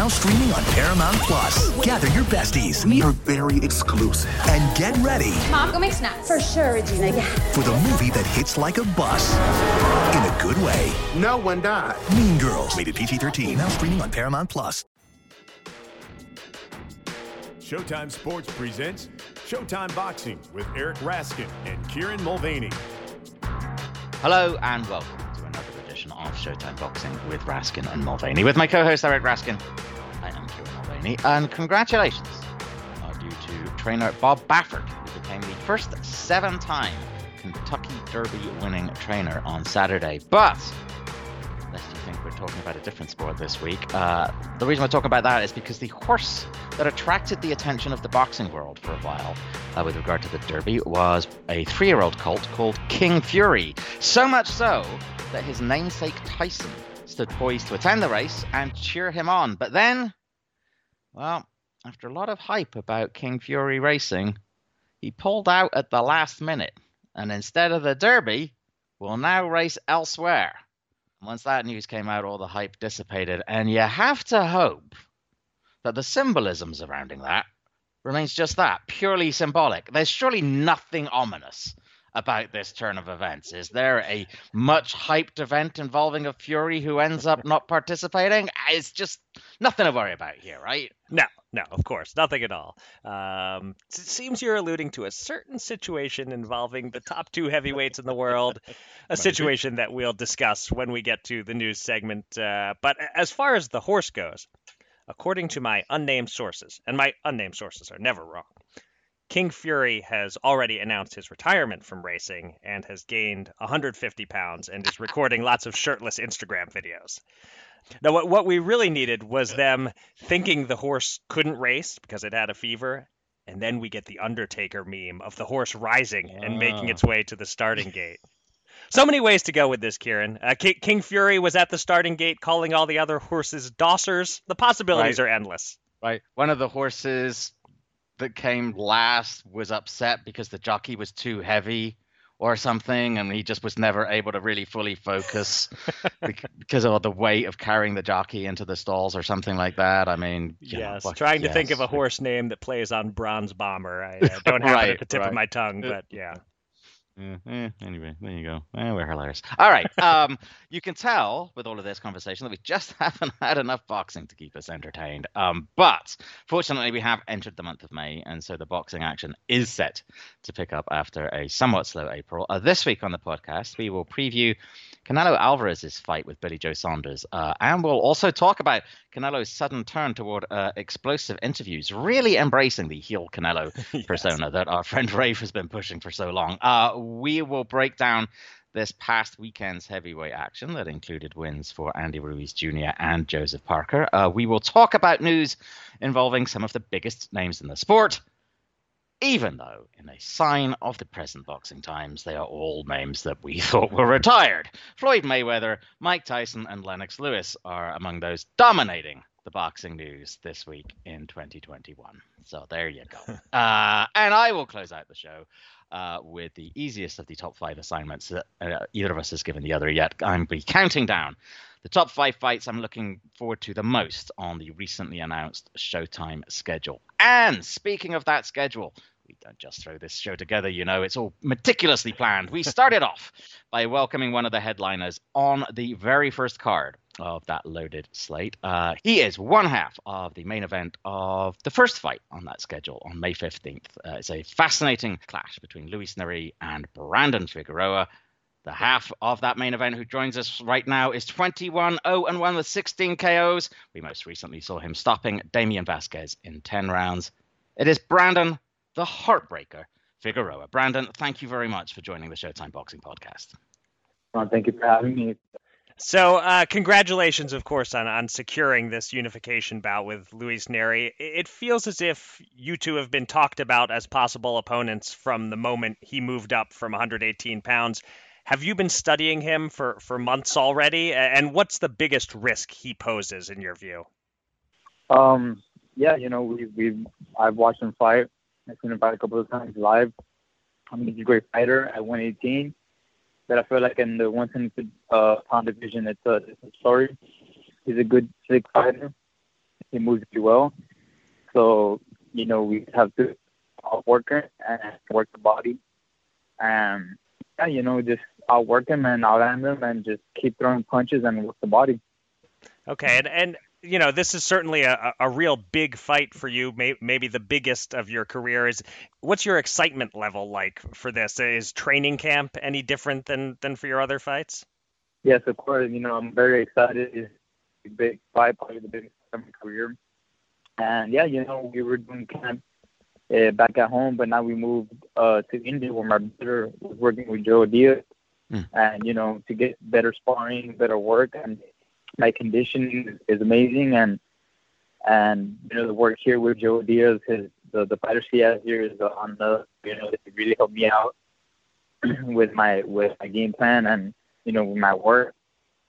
Now streaming on Paramount Plus. Gather your besties. We are very exclusive. And get ready. Mom, go make snacks. For sure, Regina, yeah. For the movie that hits like a bus. In a good way. No one died. Mean Girls. Rated PG 13. Now streaming on Paramount Plus. Showtime Sports presents Showtime Boxing with Eric Raskin and Kieran Mulvaney. Hello and welcome to another edition of Showtime Boxing with Raskin and Mulvaney. With my co-host Eric Raskin, I am Kieran Mulvaney, and congratulations are due to trainer Bob Baffert, who became the first seven-time Kentucky Derby winning trainer on Saturday. But talking about a different sport this week, uh, the reason we're talking about that is because the horse that attracted the attention of the boxing world for a while uh, with regard to the Derby was a three year old colt called King Fury. So much so that his namesake Tyson stood poised to attend the race and cheer him on. But then, well, after a lot of hype about King Fury racing, he pulled out at the last minute and instead of the Derby, will now race elsewhere. Once that news came out, all the hype dissipated, and you have to hope that the symbolism surrounding that remains just that, purely symbolic. There's surely nothing ominous about this turn of events. Is there a much hyped event involving a Fury who ends up not participating? It's just nothing to worry about here, right? No, no, of course, nothing at all. Um, it seems you're alluding to a certain situation involving the top two heavyweights in the world, a situation that we'll discuss when we get to the news segment. Uh, but as far as the horse goes, according to my unnamed sources, and my unnamed sources are never wrong, King Fury has already announced his retirement from racing and has gained 150 pounds and is recording lots of shirtless Instagram videos. Now, what, what we really needed was them thinking the horse couldn't race because it had a fever, and then we get the Undertaker meme of the horse rising and making its way to the starting gate. So many ways to go with this, Kieran. Uh, King, King Fury was at the starting gate calling all the other horses dossers. The possibilities Right. are endless. Right. One of the horses that came last was upset because the jockey was too heavy or something, and he just was never able to really fully focus because of the weight of carrying the jockey into the stalls or something like that. I mean, you know, Yes, trying to think of a horse name that plays on Bronze Bomber. I uh, don't have it at the tip right. of my tongue, but yeah. Eh, anyway, there you go. Eh, we're hilarious. All right. Um, you can tell with all of this conversation that we just haven't had enough boxing to keep us entertained. Um, but fortunately, we have entered the month of May, and so the boxing action is set to pick up after a somewhat slow April. Uh, this week on the podcast, we will preview Canelo Alvarez's fight with Billy Joe Saunders, uh, and we'll also talk about Canelo's sudden turn toward uh, explosive interviews, really embracing the heel Canelo persona that our friend Rafe has been pushing for so long. Uh, we will break down this past weekend's heavyweight action that included wins for Andy Ruiz Jr. and Joseph Parker. Uh, we will talk about news involving some of the biggest names in the sport. Even though, in a sign of the present boxing times, they are all names that we thought were retired. Floyd Mayweather, Mike Tyson, and Lennox Lewis are among those dominating the boxing news this week in 2021. So there you go. uh, and I will close out the show uh, with the easiest of the top five assignments that uh, either of us has given the other yet. I'm be counting down the top five fights I'm looking forward to the most on the recently announced Showtime schedule. And speaking of that schedule, we don't just throw this show together, you know, it's all meticulously planned. We started off by welcoming one of the headliners on the very first card of that loaded slate. Uh, he is one half of the main event of the first fight on that schedule on May 15th. Uh, it's a fascinating clash between Luis Nery and Brandon Figueroa. The half of that main event who joins us right now is 21 0 and 1 with 16 KOs. We most recently saw him stopping Damian Vasquez in 10 rounds. It is Brandon, the Heartbreaker Figueroa. Brandon, thank you very much for joining the Showtime Boxing Podcast. Uh, thank you for having me. So, uh, congratulations, of course, on, on securing this unification bout with Luis Nery. It feels as if you two have been talked about as possible opponents from the moment he moved up from 118 pounds. Have you been studying him for, for months already? And what's the biggest risk he poses in your view? Um, yeah, you know, we we I've watched him fight. I've seen him fight a couple of times live. I mean, he's a great fighter at 118. But I feel like in the 110 uh, pound division, it's a, it's a story. He's a good, slick fighter. he moves pretty well. So you know we have to outwork him and work the body, and yeah, you know just outwork him and outland him and just keep throwing punches and work the body. Okay, and and you know this is certainly a, a real big fight for you, may, maybe the biggest of your career. Is what's your excitement level like for this? Is training camp any different than than for your other fights? Yes, of course. You know I'm very excited. It's a big fight, probably the biggest of my career. And yeah, you know we were doing camp uh, back at home, but now we moved uh, to Indio where my brother was working with Joel Diaz, Mm. and you know to get better sparring, better work, and my conditioning is amazing, and and you know the work here with Joel Diaz, his the the fighters he has here is on the you know it really helped me out with my with my game plan and you know with my work,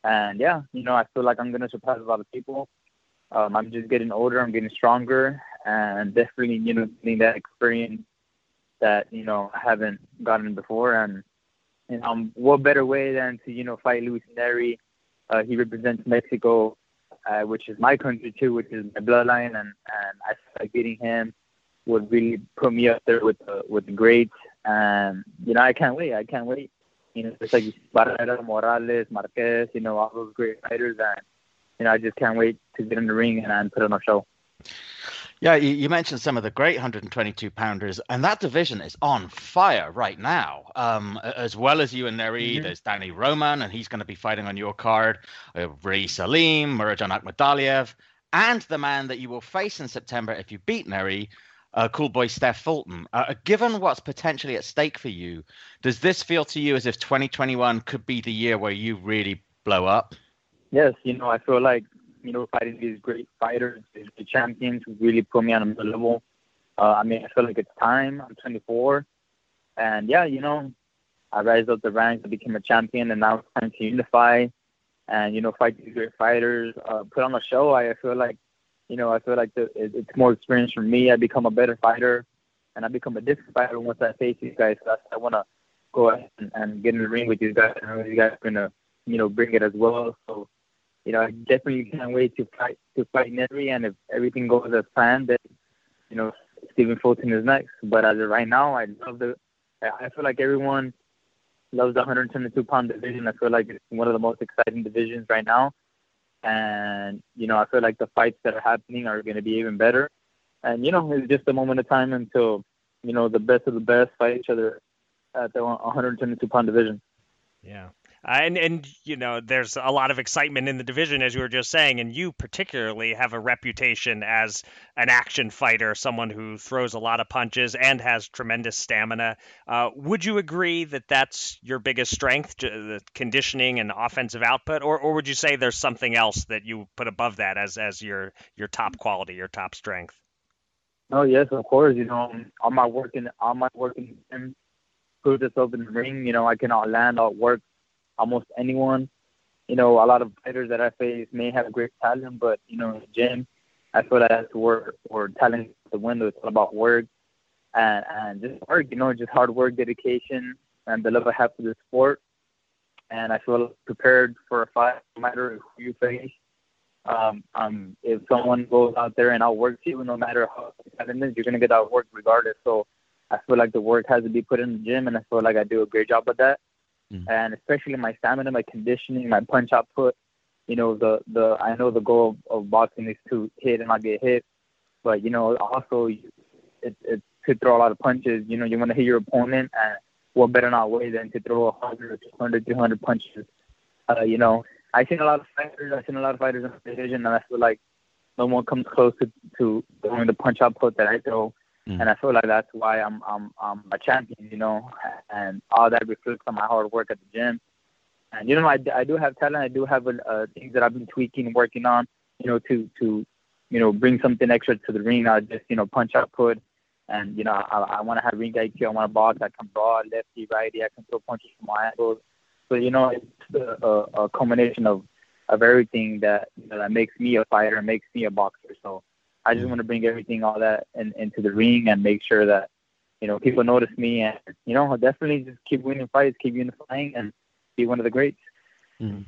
and yeah, you know I feel like I'm gonna surprise a lot of people. Um, I'm just getting older, I'm getting stronger, and definitely you know getting that experience that you know I haven't gotten before, and you know what better way than to you know fight Luis Nery uh, he represents Mexico, uh, which is my country too, which is my bloodline, and and I feel like beating him would really put me up there with the with the greats. And you know, I can't wait. I can't wait. You know, it's like Barrera, Morales, Marquez, you know, all those great fighters, and you know, I just can't wait to get in the ring and, and put on a show. Yeah, you, you mentioned some of the great 122 pounders, and that division is on fire right now. Um, as well as you and Nery, Mhm. there's Danny Roman, and he's going to be fighting on your card. Uh, Ra'eese Aleem, Murodjon Akhmadaliev, and the man that you will face in September if you beat Nery, uh, cool boy Steph Fulton. Uh, given what's potentially at stake for you, does this feel to you as if 2021 could be the year where you really blow up? Yes, you know, I feel like you know fighting these great fighters, these great champions, who really put me on another level. Uh, I mean, I feel like it's time. I'm 24, and yeah, you know, I rise up the ranks, I became a champion, and now it's time to unify and you know fight these great fighters, uh, put on a show. I feel like, you know, I feel like the, it, it's more experience for me. I become a better fighter, and I become a different fighter once I face these guys. So that's, I want to go ahead and, and get in the ring with these guys. I know these guys are gonna, you know, bring it as well. So, you know, I definitely can't wait to fight to fight Nery, and if everything goes as planned, then you know, Stephen Fulton is next. But as of right now, I love the. I feel like everyone loves the 122 pound division. I feel like it's one of the most exciting divisions right now. And, you know, I feel like the fights that are happening are going to be even better. And, you know, it's just a moment of time until, you know, the best of the best fight each other at the 122 pound division. Yeah. Uh, and and you know there's a lot of excitement in the division as you were just saying and you particularly have a reputation as an action fighter someone who throws a lot of punches and has tremendous stamina uh, would you agree that that's your biggest strength, the conditioning and offensive output or, or would you say there's something else that you put above that as as your your top quality your top strength Oh yes, of course. You know, all my work in all my work in the gym proves itself ring. You know, I can outland, outwork almost anyone. You know, a lot of fighters that I face may have great talent, but you know, in the gym, I feel like that's where where talent the window. It's all about work and and just work. You know, just hard work, dedication, and the love I have for the sport. And I feel prepared for a fight, no matter who you face um, um, if someone goes out there and outworks you, no matter how talented you're gonna get outworked regardless. So I feel like the work has to be put in the gym, and I feel like I do a great job of that. Mhm. And especially my stamina, my conditioning, my punch output. You know, the the I know the goal of, of boxing is to hit and not get hit, but you know also it, it to throw a lot of punches. You know, you want to hit your opponent, and what better not way than to throw 100, 200, 300 punches. Uh, you know, I've seen a lot of fighters. I've seen a lot of fighters in the division, and I feel like no one comes close to to throwing the punch output that I throw. Mm. And I feel like that's why I'm I'm I'm a champion, you know, and all that reflects on my hard work at the gym. And you know, I, I do have talent. I do have uh, things that I've been tweaking and working on, you know, to to you know bring something extra to the ring. I just you know punch output. And you know, I, I want to have ring IQ. I want to box. I can broad, lefty, righty. I can throw punches from my angles. So you know, it's a, a, a combination of of everything that you know, that makes me a fighter makes me a boxer. So I just want to bring everything, all that, in, into the ring and make sure that you know people notice me and you know definitely just keep winning fights, keep unifying, and be one of the greats. I-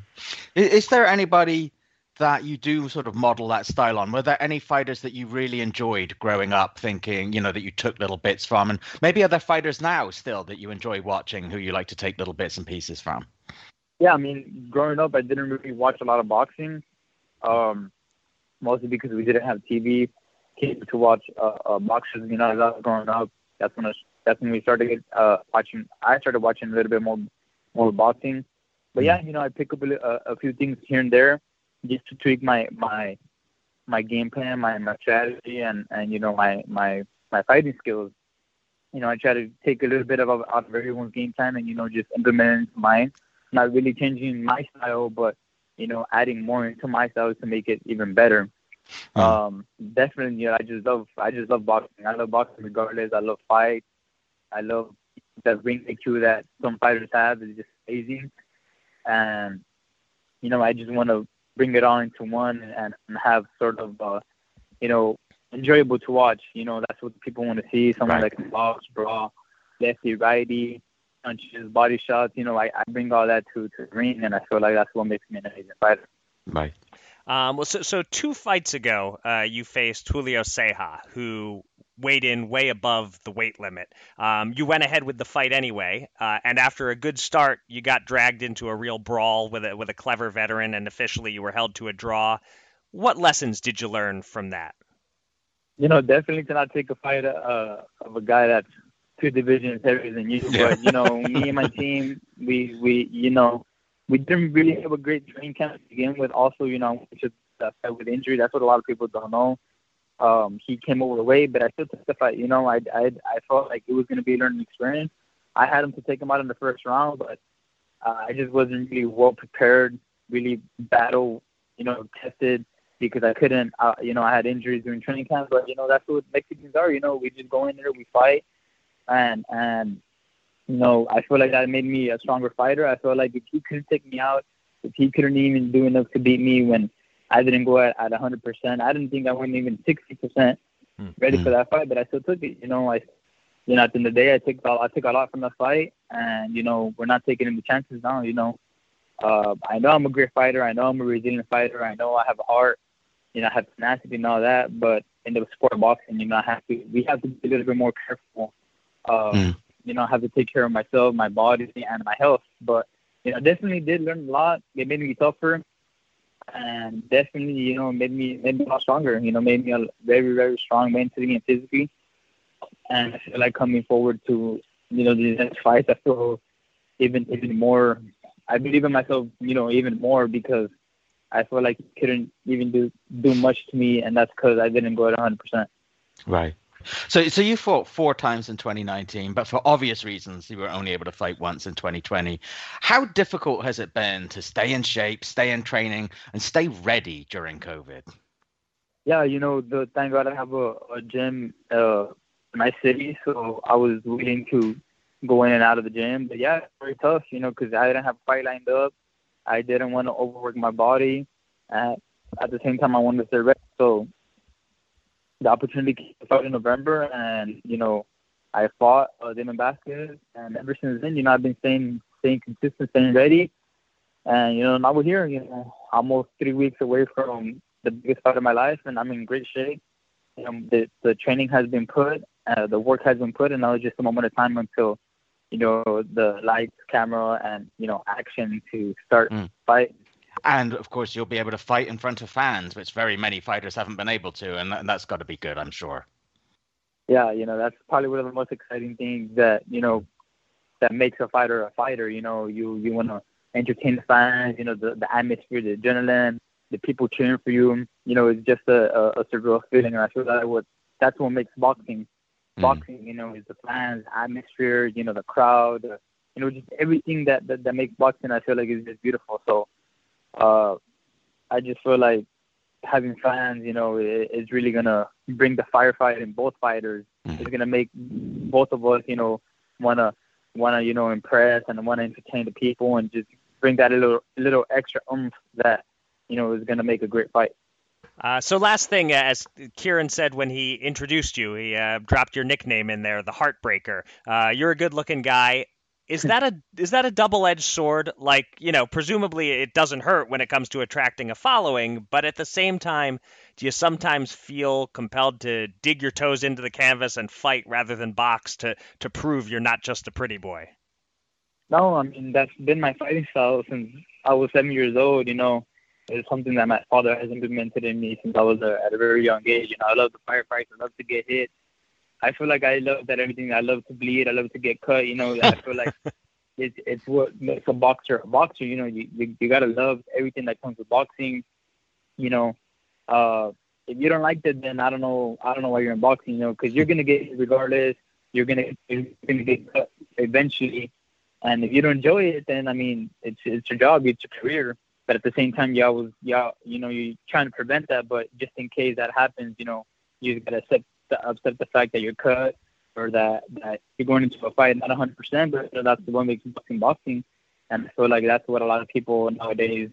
Is there anybody that you do sort of model that style on? Were there any fighters that you really enjoyed growing up, thinking, you know, that you took little bits from? And maybe other fighters now still that you enjoy watching who you like to take little bits and pieces from? Yeah, I mean, growing up, I didn't really watch a lot of boxing, um, mostly because we didn't have TV cable to watch uh, uh, boxers. You know, as I was growing up, that's when I, that's when we started uh, watching. I started watching a little bit more more boxing. But yeah, you know, I pick up a, a, a few things here and there just to tweak my my my game plan, my my strategy, and and you know my my my fighting skills. You know, I try to take a little bit of out of everyone's game plan and you know just implement mine. Not really changing my style, but you know adding more into my style to make it even better. Mm. Um, definitely, you know, I just love I just love boxing. I love boxing regardless. I love fight. I love the ring IQ that some fighters have is just amazing, and you know I just want to bring it all into one and, and have sort of uh, you know enjoyable to watch. You know that's what people want to see. Someone right. like box, brawl, lefty, righty, punches, body shots. You know I, I bring all that to to the ring, and I feel like that's what makes me an amazing fighter. Right. Um, well, so, so two fights ago, uh, you faced Julio Ceja, who weighed in way above the weight limit. Um, you went ahead with the fight anyway, uh, and after a good start, you got dragged into a real brawl with a with a clever veteran, and officially you were held to a draw. What lessons did you learn from that? You know, definitely cannot take a fight uh, of a guy that's two divisions heavier than you. But you know, me and my team, we we you know, we didn't really have a great training camp to begin with. Also, you know, uh, fight with injury. That's what a lot of people don't know um, he came over the way, but I still took the fight. You know, I, I, I felt like it was going to be a learning experience. I had him to take him out in the first round, but uh, I just wasn't really well prepared, really battle, you know, tested because I couldn't, uh, you know, I had injuries during training camp. But you know, that's what Mexicans are. You know, we just go in there, we fight, and and you know, I feel like that made me a stronger fighter. I felt like if he couldn't take me out, if he couldn't even do enough to beat me when I didn't go at, at 100%. I didn't think I went even 60% hmm. ready mm-hmm. for that fight, but I still took it. You know, I, you know, at the end of the day, I took I took a lot from the fight, and you know, we're not taking any chances now. You know, uh, I know I'm a great fighter. I know I'm a resilient fighter. I know I have a heart. You know, I have tenacity and all that. But in the sport of boxing, you know, I have to. We have to be a little bit more careful. Uh, mm. You know, I have to take care of myself, my body, and my health. But you know, definitely did learn a lot. It made me tougher and definitely, you know, made me made me a lot stronger. You know, made me a very very strong mentally and physically. And I feel like coming forward to you know the next fight, I feel even even more. I believe in myself, you know, even more because I feel like he couldn't even do do much to me, and that's because I didn't go at 100. percent Right. So, so you fought four times in 2019, but for obvious reasons, you were only able to fight once in 2020. How difficult has it been to stay in shape, stay in training, and stay ready during COVID? Yeah, you know, the thank God I have a, a gym uh, in my city, so I was willing to go in and out of the gym. But yeah, it's very tough, you know, because I didn't have a fight lined up. I didn't want to overwork my body. At, at the same time, I wanted to stay ready. So the opportunity to fight in November, and you know, I fought uh, Damon Vasquez, and ever since then, you know, I've been staying staying consistent, staying ready, and you know, now we're here. You know, almost three weeks away from the biggest fight of my life, and I'm in great shape. You know, the the training has been put, uh, the work has been put, and now it's just a moment of time until you know the lights, camera, and you know action to start mm. fight and of course you'll be able to fight in front of fans, which very many fighters haven't been able to, and, and that's got to be good, I'm sure. Yeah, you know that's probably one of the most exciting things that you know that makes a fighter a fighter. You know, you you want to entertain the fans. You know, the the atmosphere, the adrenaline, the people cheering for you. You know, it's just a, a, a surreal feeling, and I feel that what that's what makes boxing. Mm. Boxing, you know, is the fans, atmosphere, you know, the crowd, you know, just everything that, that that makes boxing. I feel like is just beautiful. So uh, I just feel like having fans, you know, is really gonna bring the firefight in both fighters. Mm-hmm. It's gonna make both of us, you know, wanna wanna you know impress and wanna entertain the people and just bring that little little extra oomph that you know is gonna make a great fight. Uh, so last thing, as Kieran said when he introduced you, he uh, dropped your nickname in there, the Heartbreaker. Uh, you're a good-looking guy is that a is that a double-edged sword? Like, you know, presumably it doesn't hurt when it comes to attracting a following, but at the same time, do you sometimes feel compelled to dig your toes into the canvas and fight rather than box to to prove you're not just a pretty boy? No, I mean that's been my fighting style since I was seven years old. You know, it's something that my father has implemented in me since I was a, at a very young age. You know, I love the firefights. I love to get hit. I feel like I love that everything. I love to bleed. I love to get cut. You know, I feel like it's it's what makes a boxer a boxer. You know, you you, you gotta love everything that comes with boxing. You know, uh, if you don't like that, then I don't know. I don't know why you're in boxing. You know, because you're gonna get regardless. You're gonna you're gonna get cut eventually, and if you don't enjoy it, then I mean, it's it's your job, it's your career. But at the same time, you always, yeah, you know, you're trying to prevent that. But just in case that happens, you know, you gotta accept the, accept the fact that you're cut or that that you're going into a fight not 100 percent, but that's the one makes boxing boxing. And I feel like that's what a lot of people nowadays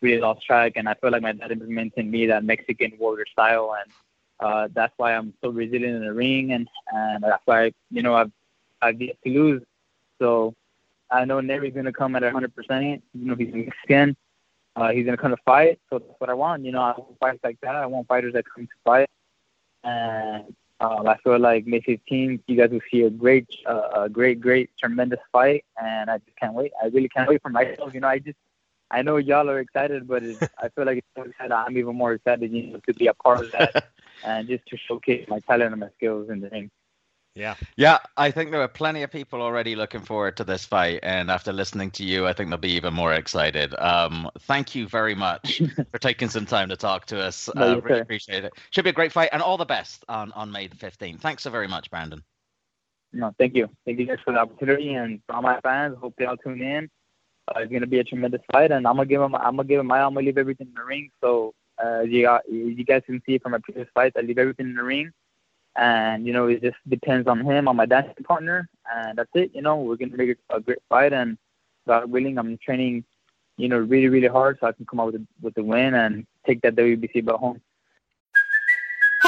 really lost track. And I feel like my dad implemented in me that Mexican warrior style, and uh, that's why I'm so resilient in the ring, and and that's why you know I've I've yet to lose. So I know Nery's gonna come at 100 percent. You know he's Mexican. Uh, he's gonna come to fight, so that's what I want. You know, I want fights like that. I want fighters that come to fight, and um, I feel like May 15th, you guys will see a great, uh, a great, great, tremendous fight, and I just can't wait. I really can't wait for myself. You know, I just, I know y'all are excited, but it's, I feel like it's so excited. I'm even more excited, you know, to be a part of that and just to showcase my talent and my skills in the ring. Yeah. Yeah, I think there are plenty of people already looking forward to this fight, and after listening to you, I think they'll be even more excited. Um, thank you very much for taking some time to talk to us. No, uh, really sir. appreciate it. Should be a great fight, and all the best on on May the fifteenth. Thanks so very much, Brandon. No, thank you. Thank you guys for the opportunity, and for all my fans, hope they all tune in. Uh, it's gonna be a tremendous fight, and I'm gonna give them. I'm gonna give them my. I'm gonna leave everything in the ring. So uh, you got, you guys can see from my previous fights, I leave everything in the ring, and you know it just depends on him, on my dancing partner, and that's it. You know we're gonna make a great fight, and God willing, I'm training, you know, really really hard so I can come out with the, with the win and take that WBC belt home.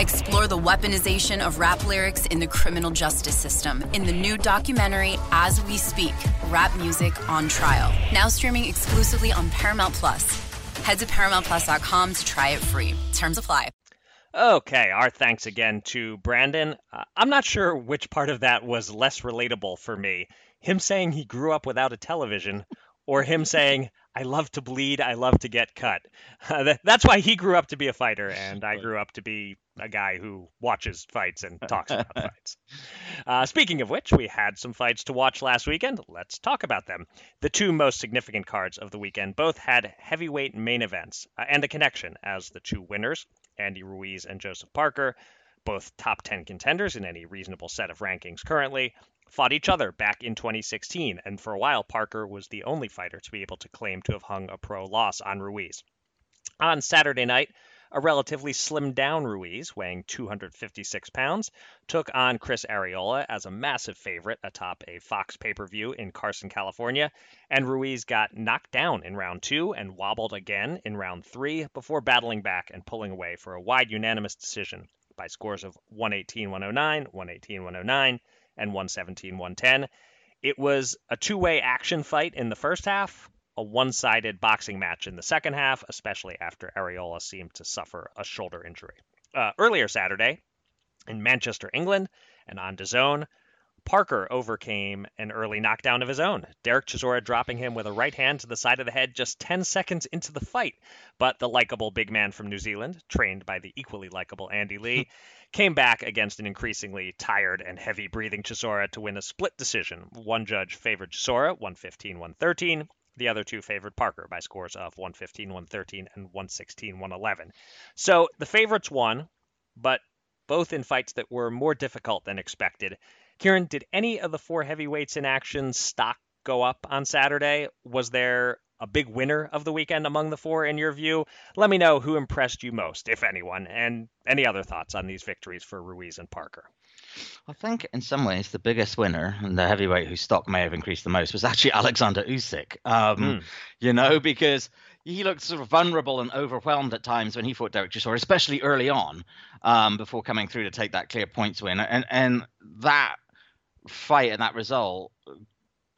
Explore the weaponization of rap lyrics in the criminal justice system in the new documentary As We Speak Rap Music on Trial. Now streaming exclusively on Paramount Plus. Head to ParamountPlus.com to try it free. Terms apply. Okay, our thanks again to Brandon. Uh, I'm not sure which part of that was less relatable for me. Him saying he grew up without a television, or him saying, I love to bleed, I love to get cut. Uh, that, that's why he grew up to be a fighter, and I grew up to be a guy who watches fights and talks about fights. Uh, speaking of which, we had some fights to watch last weekend. Let's talk about them. The two most significant cards of the weekend both had heavyweight main events uh, and a connection as the two winners, Andy Ruiz and Joseph Parker, both top 10 contenders in any reasonable set of rankings currently, fought each other back in 2016, and for a while, Parker was the only fighter to be able to claim to have hung a pro loss on Ruiz. On Saturday night, a relatively slimmed down Ruiz, weighing 256 pounds, took on Chris Arreola as a massive favorite atop a Fox pay per view in Carson, California, and Ruiz got knocked down in round two and wobbled again in round three before battling back and pulling away for a wide unanimous decision by scores of 118 109, 118 109, and 117 110. It was a two way action fight in the first half, a one sided boxing match in the second half, especially after Arreola seemed to suffer a shoulder injury. Uh, earlier Saturday, in Manchester, England, and on DAZN, Parker overcame an early knockdown of his own. Derek Chisora dropping him with a right hand to the side of the head just 10 seconds into the fight. But the likable big man from New Zealand, trained by the equally likable Andy Lee, came back against an increasingly tired and heavy breathing Chisora to win a split decision. One judge favored Chisora, 115 113. The other two favored Parker by scores of 115 113 and 116 111. So the favorites won, but both in fights that were more difficult than expected. Kieran, did any of the four heavyweights in action stock go up on Saturday? Was there a big winner of the weekend among the four in your view? Let me know who impressed you most, if anyone, and any other thoughts on these victories for Ruiz and Parker. I think in some ways the biggest winner and the heavyweight whose stock may have increased the most was actually Alexander Usyk. Um, mm. You know, because he looked sort of vulnerable and overwhelmed at times when he fought Derek Chisora, especially early on, um, before coming through to take that clear points win. And and that fight and that result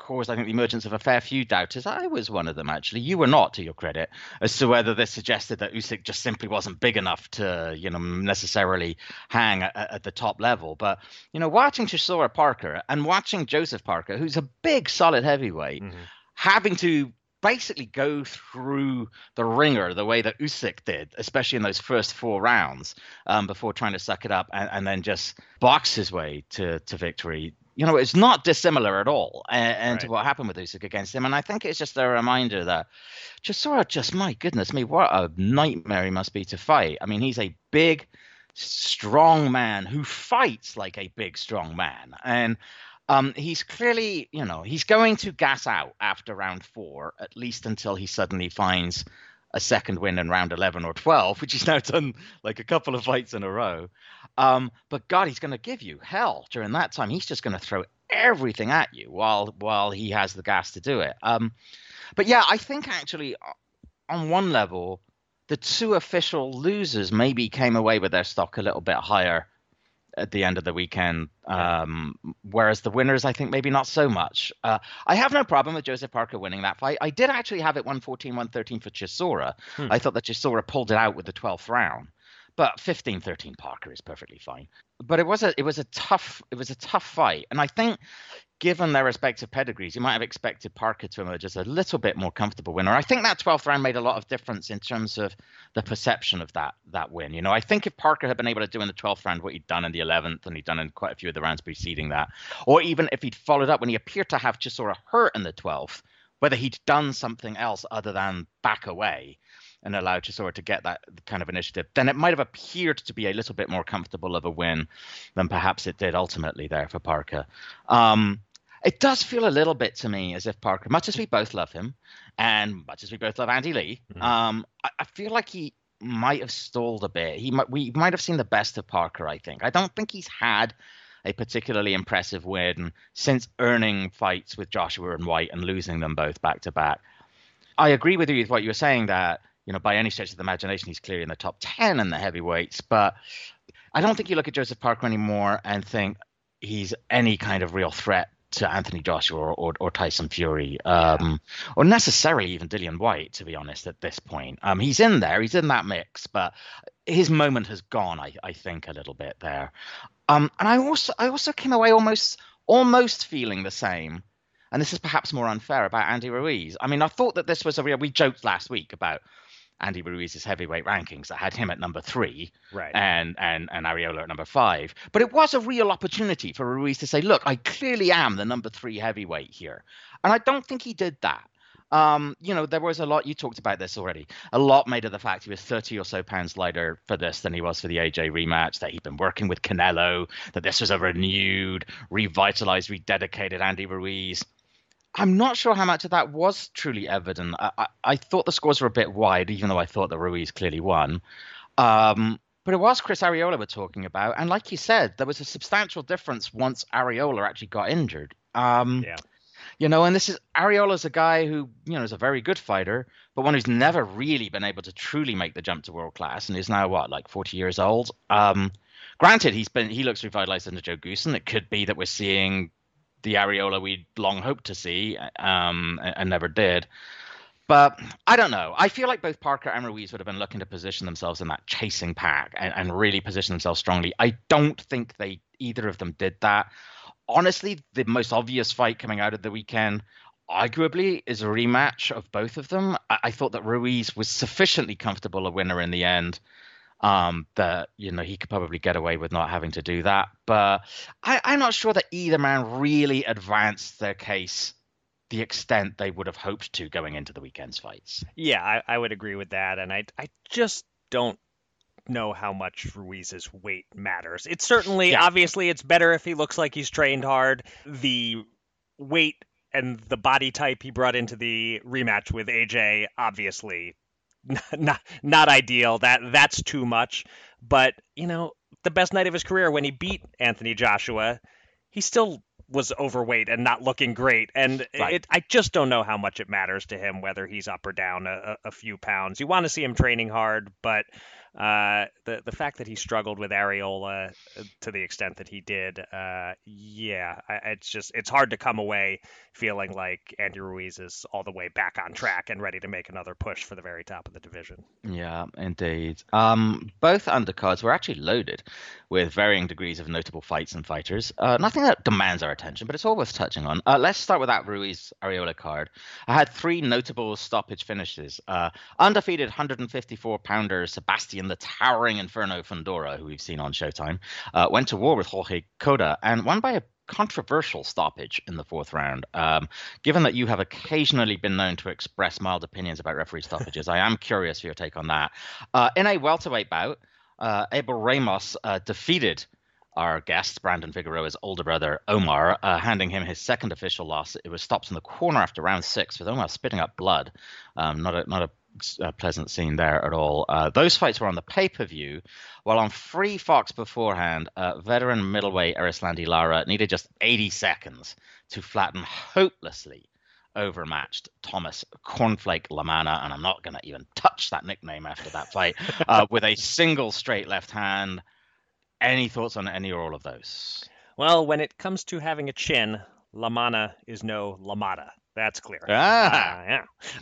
caused, I think, the emergence of a fair few doubters. I was one of them, actually. You were not, to your credit, as to whether this suggested that Usyk just simply wasn't big enough to, you know, necessarily hang at, at the top level. But, you know, watching Chisora Parker and watching Joseph Parker, who's a big, solid heavyweight, mm-hmm. having to basically go through the ringer the way that Usyk did, especially in those first four rounds, um, before trying to suck it up and, and, then just box his way to, to victory you know, it's not dissimilar at all, and, and right. to what happened with Usyk against him. And I think it's just a reminder that Chisora, just my goodness me, what a nightmare he must be to fight. I mean, he's a big, strong man who fights like a big, strong man, and um, he's clearly, you know, he's going to gas out after round four, at least until he suddenly finds a second win in round 11 or 12, which he's now done like a couple of fights in a row. Um, but God, he's going to give you hell during that time. He's just going to throw everything at you while while he has the gas to do it. Um, but yeah, I think actually uh, on one level, the two official losers maybe came away with their stock a little bit higher at the end of the weekend. Um, whereas the winners, I think, maybe not so much. Uh, I have no problem with Joseph Parker winning that fight. I did actually have it 114 113 for Chisora. Hmm. I thought that Chisora pulled it out with the 12th round. But 15-13 Parker is perfectly fine. But it was a it was a tough it was a tough fight, and I think given their respective pedigrees, you might have expected Parker to emerge as a little bit more comfortable winner. I think that 12th round made a lot of difference in terms of the perception of that that win. You know, I think if Parker had been able to do in the 12th round what he'd done in the 11th and he'd done in quite a few of the rounds preceding that, or even if he'd followed up when he appeared to have Chisora hurt in the 12th, whether he'd done something else other than back away, and allowed Chisora to get that kind of initiative, then it might have appeared to be a little bit more comfortable of a win than perhaps it did ultimately there for Parker. Um, it does feel a little bit to me as if Parker, much as we both love him, and much as we both love Andy Lee, mm-hmm. um, I, I, feel like he might have stalled a bit. He might, we might have seen the best of Parker. I think. I don't think he's had a particularly impressive win since earning fights with Joshua and Whyte and losing them both back to back. I agree with you with what you were saying that you know, by any stretch of the imagination, he's clearly in the top 10 in the heavyweights. But I don't think you look at Joseph Parker anymore and think he's any kind of real threat to Anthony Joshua or, or, or Tyson Fury, um, yeah. or necessarily even Dillian Whyte, to be honest, at this point. Um, he's in there, he's in that mix, but his moment has gone, I, I think, a little bit there. Um, and I also I also came away almost almost feeling the same and this is perhaps more unfair about Andy Ruiz. I mean, I thought that this was a real. We joked last week about Andy Ruiz's heavyweight rankings that had him at number three, right, and and and Arreola at number five. But it was a real opportunity for Ruiz to say, "Look, I clearly am the number three heavyweight here," and I don't think he did that. Um, you know, there was a lot. You talked about this already. A lot made of the fact he was 30 or so pounds lighter for this than he was for the AJ rematch. That he'd been working with Canelo. That this was a renewed, revitalized, rededicated Andy Ruiz. I'm not sure how much of that was truly evident. I, I, I, thought the scores were a bit wide, even though I thought that Ruiz clearly won. Um, but it was Chris Arreola we're talking about, and like you said, there was a substantial difference once Arreola actually got injured. Um, yeah. You know, and this is Arreola's a guy who, you know, is a very good fighter, but one who's never really been able to truly make the jump to world class, and is now what, like 40 years old. Um, granted, he's been he looks revitalized under Joe Goossen. It could be that we're seeing the Arreola we'd long hoped to see um, and, and never did. But I don't know. I feel like both Parker and Ruiz would have been looking to position themselves in that chasing pack and, and really position themselves strongly. I don't think they either of them did that. Honestly, the most obvious fight coming out of the weekend arguably is a rematch of both of them. I, I, thought that Ruiz was sufficiently comfortable a winner in the end um, that you know he could probably get away with not having to do that. But I, I'm not sure that either man really advanced their case the extent they would have hoped to going into the weekend's fights. Yeah, I, I would agree with that, and I I just don't know how much Ruiz's weight matters. It's certainly, Yeah. obviously, it's better if he looks like he's trained hard. The weight and the body type he brought into the rematch with AJ, obviously, not not ideal. That that's too much. But you know, the best night of his career when he beat Anthony Joshua, he still was overweight and not looking great. And Right. it, I just don't know how much it matters to him whether he's up or down a, a a few pounds. You want to see him training hard, but uh, the the fact that he struggled with Arreola uh, to the extent that he did, uh, yeah, it's just it's hard to come away feeling like Andy Ruiz is all the way back on track and ready to make another push for the very top of the division. Yeah, indeed. Um, both undercards were actually loaded with varying degrees of notable fights and fighters. Uh, nothing that demands our attention, but it's all worth touching on. Uh, let's start with that Ruiz Arreola card. I had three notable stoppage finishes. Uh, undefeated 154 pounder Sebastian the Towering Inferno Fundora, who we've seen on Showtime, uh, went to war with Jorge Cota and won by a controversial stoppage in the fourth round. Um, given that you have occasionally been known to express mild opinions about referee stoppages, I am curious for your take on that. Uh, in a welterweight bout, uh, Abel Ramos uh, defeated our guest, Brandon Figueroa's older brother, Omar, uh, handing him his second official loss. It was stopped in the corner after round six with Omar spitting up blood. Um, not a, not a uh, pleasant scene there at all. Uh, those fights were on the pay per view, while on Free Fox beforehand, uh, veteran middleweight Erislandi Lara needed just 80 seconds to flatten hopelessly overmatched Thomas Cornflake LaManna, and I'm not going to even touch that nickname after that fight, uh, with a single straight left hand. Any thoughts on any or all of those? Well, when it comes to having a chin, LaManna is no LaMotta. That's clear. Ah. Uh,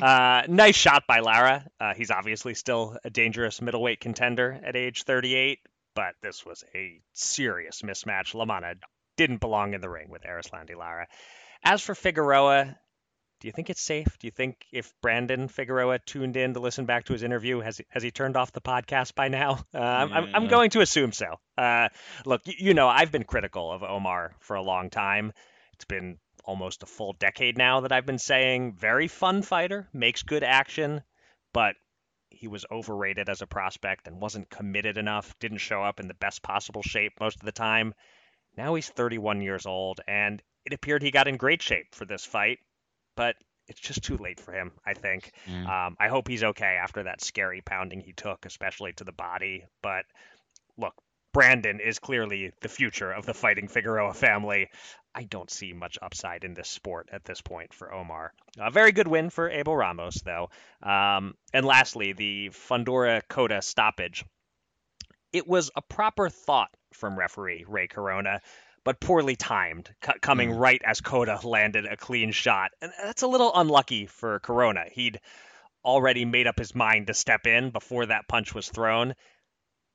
yeah. Uh, nice shot by Lara. Uh, he's obviously still a dangerous middleweight contender at age 38, but this was a serious mismatch. LaManna didn't belong in the ring with Erislandi Lara. As for Figueroa, do you think it's safe? Do you think if Brandon Figueroa tuned in to listen back to his interview, has he, has he turned off the podcast by now? Uh, I'm, I'm, I'm going to assume so. Uh, look, you, you know, I've been critical of Omar for a long time. It's been almost a full decade now that I've been saying very fun fighter, makes good action, but he was overrated as a prospect and wasn't committed enough, didn't show up in the best possible shape most of the time. Now he's 31 years old, and it appeared he got in great shape for this fight, but it's just too late for him, I think. Mm. Um, I hope he's okay after that scary pounding he took, especially to the body. But look, Brandon is clearly the future of the fighting Figueroa family. I don't see much upside in this sport at this point for Omar. A very good win for Abel Ramos, though. Um, and lastly, the Fundora Cota stoppage. It was a proper thought from referee Ray Corona, but poorly timed, coming Mm. right as Cota landed a clean shot. And that's a little unlucky for Corona. He'd already made up his mind to step in before that punch was thrown.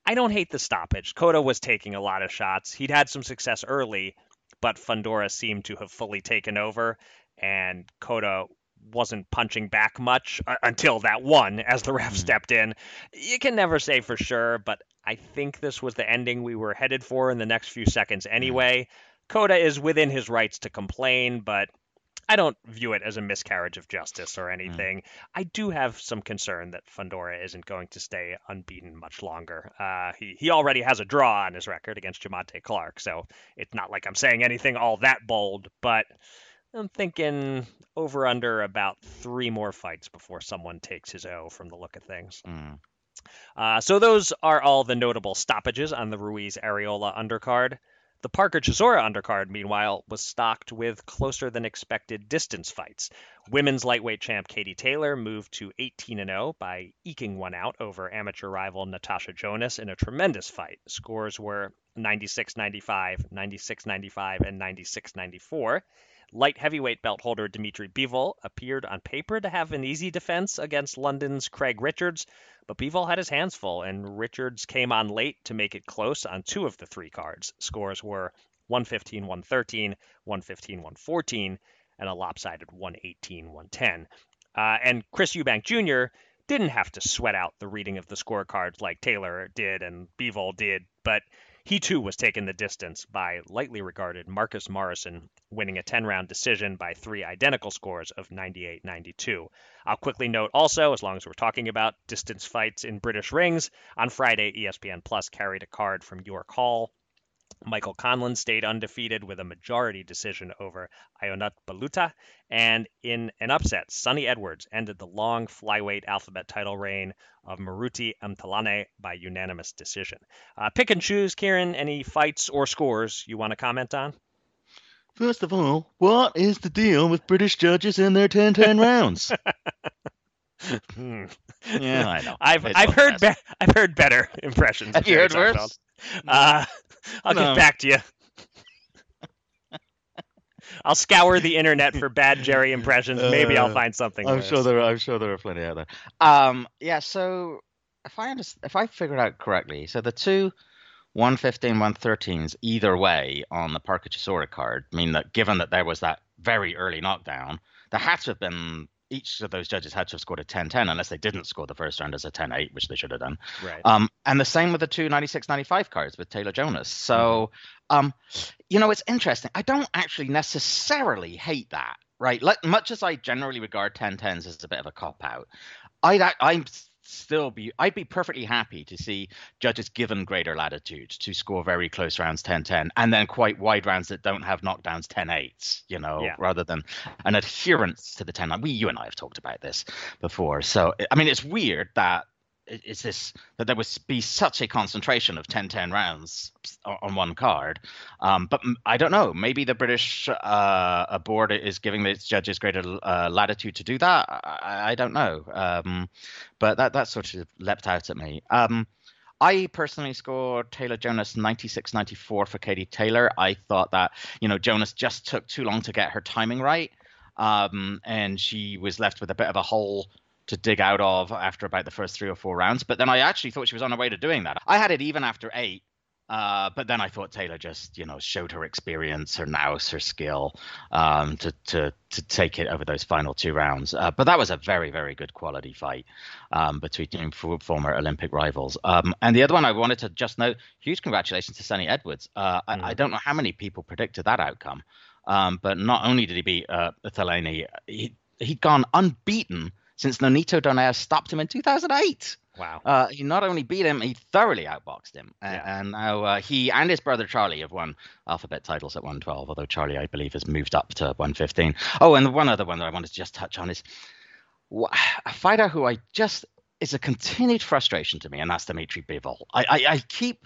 I don't hate the stoppage. Cota was taking a lot of shots. He'd had some success early, but Fundora seemed to have fully taken over, and Cota wasn't punching back much uh, until that one as the ref Mm. stepped in. You can never say for sure, but I think this was the ending we were headed for in the next few seconds anyway. Cota is within his rights to complain, but I don't view it as a miscarriage of justice or anything. I do have some concern that Fundora isn't going to stay unbeaten much longer. Uh, he he already has a draw on his record against Jamontay Clark, so it's not like I'm saying anything all that bold. But I'm thinking over under about three more fights before someone takes his O from the look of things. Mm. Uh, so those are all the notable stoppages on the Ruiz Arreola undercard. The Parker Chisora undercard, meanwhile, was stocked with closer than expected distance fights. Women's lightweight champ Katie Taylor moved to 18 0 by eking one out over amateur rival Natasha Jonas in a tremendous fight. Scores were 96 95, 96 95, and 96 94. Light heavyweight belt holder Dimitri Bivol appeared on paper to have an easy defense against London's Craig Richards, but Bivol had his hands full, and Richards came on late to make it close on two of the three cards. Scores were 115 113, 115 114, and a lopsided 118 110. Uh, and Chris Eubank Jr. didn't have to sweat out the reading of the scorecards like Taylor did and Bivol did, but He too was taken the distance by lightly regarded Marcus Morrison, winning a 10 round decision by three identical scores of 98 92. I'll quickly note also, as long as we're talking about distance fights in British rings, on Friday, ESPN Plus carried a card from York Hall Michael Conlan stayed undefeated with a majority decision over Ionut Baluta. And in an upset, Sunny Edwards ended the long flyweight alphabet title reign of Moruti Mthalane by unanimous decision. Uh, pick and choose, Kieran, any fights or scores you want to comment on? First of all, what is the deal with British judges and their 10 10 rounds? Hmm. Yeah, I know. I've I've heard be- I've heard better impressions. Have you heard Seinfeld. worse? Uh, I'll No. get back to you. I'll scour the internet for bad Jerry impressions. Maybe I'll Uh, find something. I'm worse. sure there. I'm sure there are plenty out there. Um, yeah. So if I understand, if I figured out correctly, so the two 115, 113s either way on the Parker Chisora card mean that given that there was that very early knockdown, there had to have been each of those judges had to have scored a 10-10 unless they didn't score the first round as a 10-8, which they should have done. Right. Um, and the same with the two 96-95 cards with Taylor Jonas. So, um, you know, it's interesting. I don't actually necessarily hate that, right? Like, much as I generally regard 10-10s as a bit of a cop out, ac- I'm still be I'd be perfectly happy to see judges given greater latitude to score very close rounds 10-10 and then quite wide rounds that don't have knockdowns 10-8s, you know, Yeah. rather than an adherence to the 10 we you and I have talked about this before. So I mean it's weird that is this that there would be such a concentration of 10-10 rounds on on one card. Um, but i don't know. Maybe the british uh, board is giving its judges greater uh, latitude to do that. I, I- I don't know. Um, but that that sort of leapt out at me. Um, I personally scored Taylor Jonas 96 94 for Katie Taylor. I thought that, you know, Jonas just took too long to get her timing right. Um, and she was left with a bit of a hole to dig out of after about the first three or four rounds. But then I actually thought she was on her way to doing that. I had it even after eight. Uh, but then I thought Taylor just, you know, showed her experience, her nous, her skill um, to, to to take it over those final two rounds. Uh, but that was a very, very good quality fight um, between former Olympic rivals. Um, and the other one I wanted to just note, huge congratulations to Sunny Edwards. Uh, I, I don't know how many people predicted that outcome, um, but not only did he beat uh, he, he'd gone unbeaten since Nonito Donaire stopped him in 2008. Wow. Uh, he not only beat him, he thoroughly outboxed him. A- Yeah. And now uh, he and his brother Charlie have won alphabet titles at 112, although Charlie, I believe, has moved up to 115. Oh, and the one other one that I wanted to just touch on is a fighter who I just is a continued frustration to me, and that's Dimitri Bivol. I, I, I keep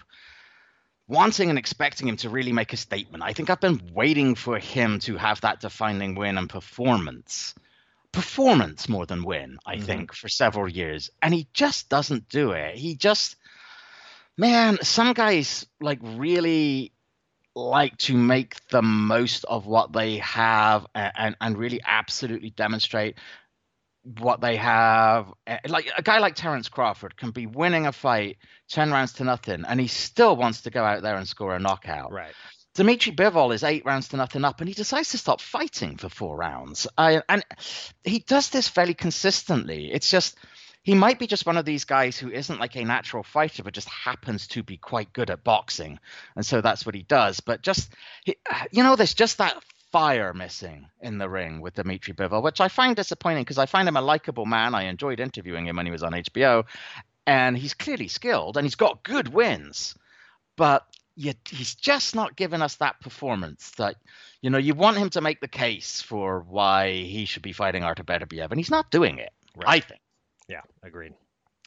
wanting and expecting him to really make a statement. I think I've been waiting for him to have that defining win and performance. Performance more than win, I Mhm. think, for several years. And he just doesn't do it. He just, man, some guys like really like to make the most of what they have and, and, and really absolutely demonstrate what they have. Like a guy like Terence Crawford can be winning a fight 10 rounds to nothing, and he still wants to go out there and score a knockout. Right. Dimitri Bivol is eight rounds to nothing up, and he decides to stop fighting for four rounds. I, and he does this fairly consistently. It's just he might be just one of these guys who isn't like a natural fighter, but just happens to be quite good at boxing, and so that's what he does. But just he, you know, there's just that fire missing in the ring with Dimitri Bivol, which I find disappointing because I find him a likable man. I enjoyed interviewing him when he was on HBO, and he's clearly skilled and he's got good wins, but yet he's just not giving us that performance that you know you want him to make the case for why he should be fighting Artur Beterbiev, and he's not doing it. I think. Yeah. Agreed.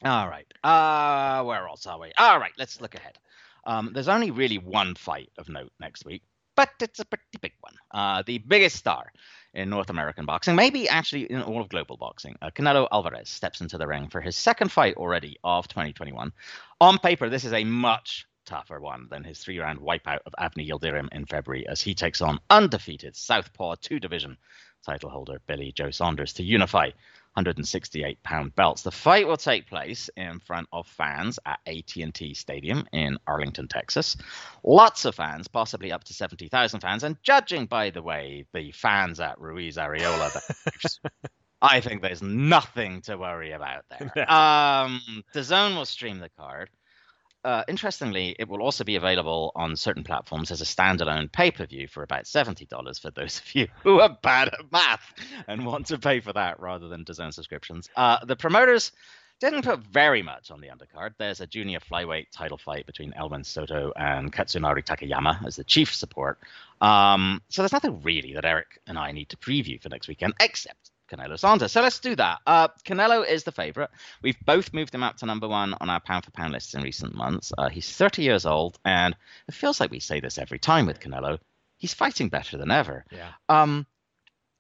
All right. Uh, where else are we? All right, let's look ahead. Um, there's only really one fight of note next week, but it's a pretty big one. Uh, the biggest star in North American boxing, maybe actually in all of global boxing, uh, Canelo Alvarez steps into the ring for his second fight already of 2021. On paper, this is a much tougher one than his three-round wipeout of Avni Yildirim in February, as he takes on undefeated Southpaw two-division title holder Billy Joe Saunders to unify 168 pound belts. The fight will take place in front of fans at AT&T Stadium in Arlington, Texas. Lots of fans, possibly up to 70,000 fans, and judging by the way the fans at Ruiz Arreola, I think there's nothing to worry about there. Um, DAZN will stream the card. Uh, interestingly, it will also be available on certain platforms as a standalone pay per view for about $70 for those of you who are bad at math and want to pay for that rather than DAZN subscriptions. Uh, the promoters didn't put very much on the undercard. There's a junior flyweight title fight between Elwin Soto and Katsunari Takayama as the chief support. Um, so there's nothing really that Eric and I need to preview for next weekend, except Canelo Saunders. So let's do that. Uh, Canelo is the favorite. We've both moved him up to number one on our pound for pound lists in recent months. Uh, he's 30 years old, and it feels like we say this every time with Canelo. He's fighting better than ever. Yeah. Um,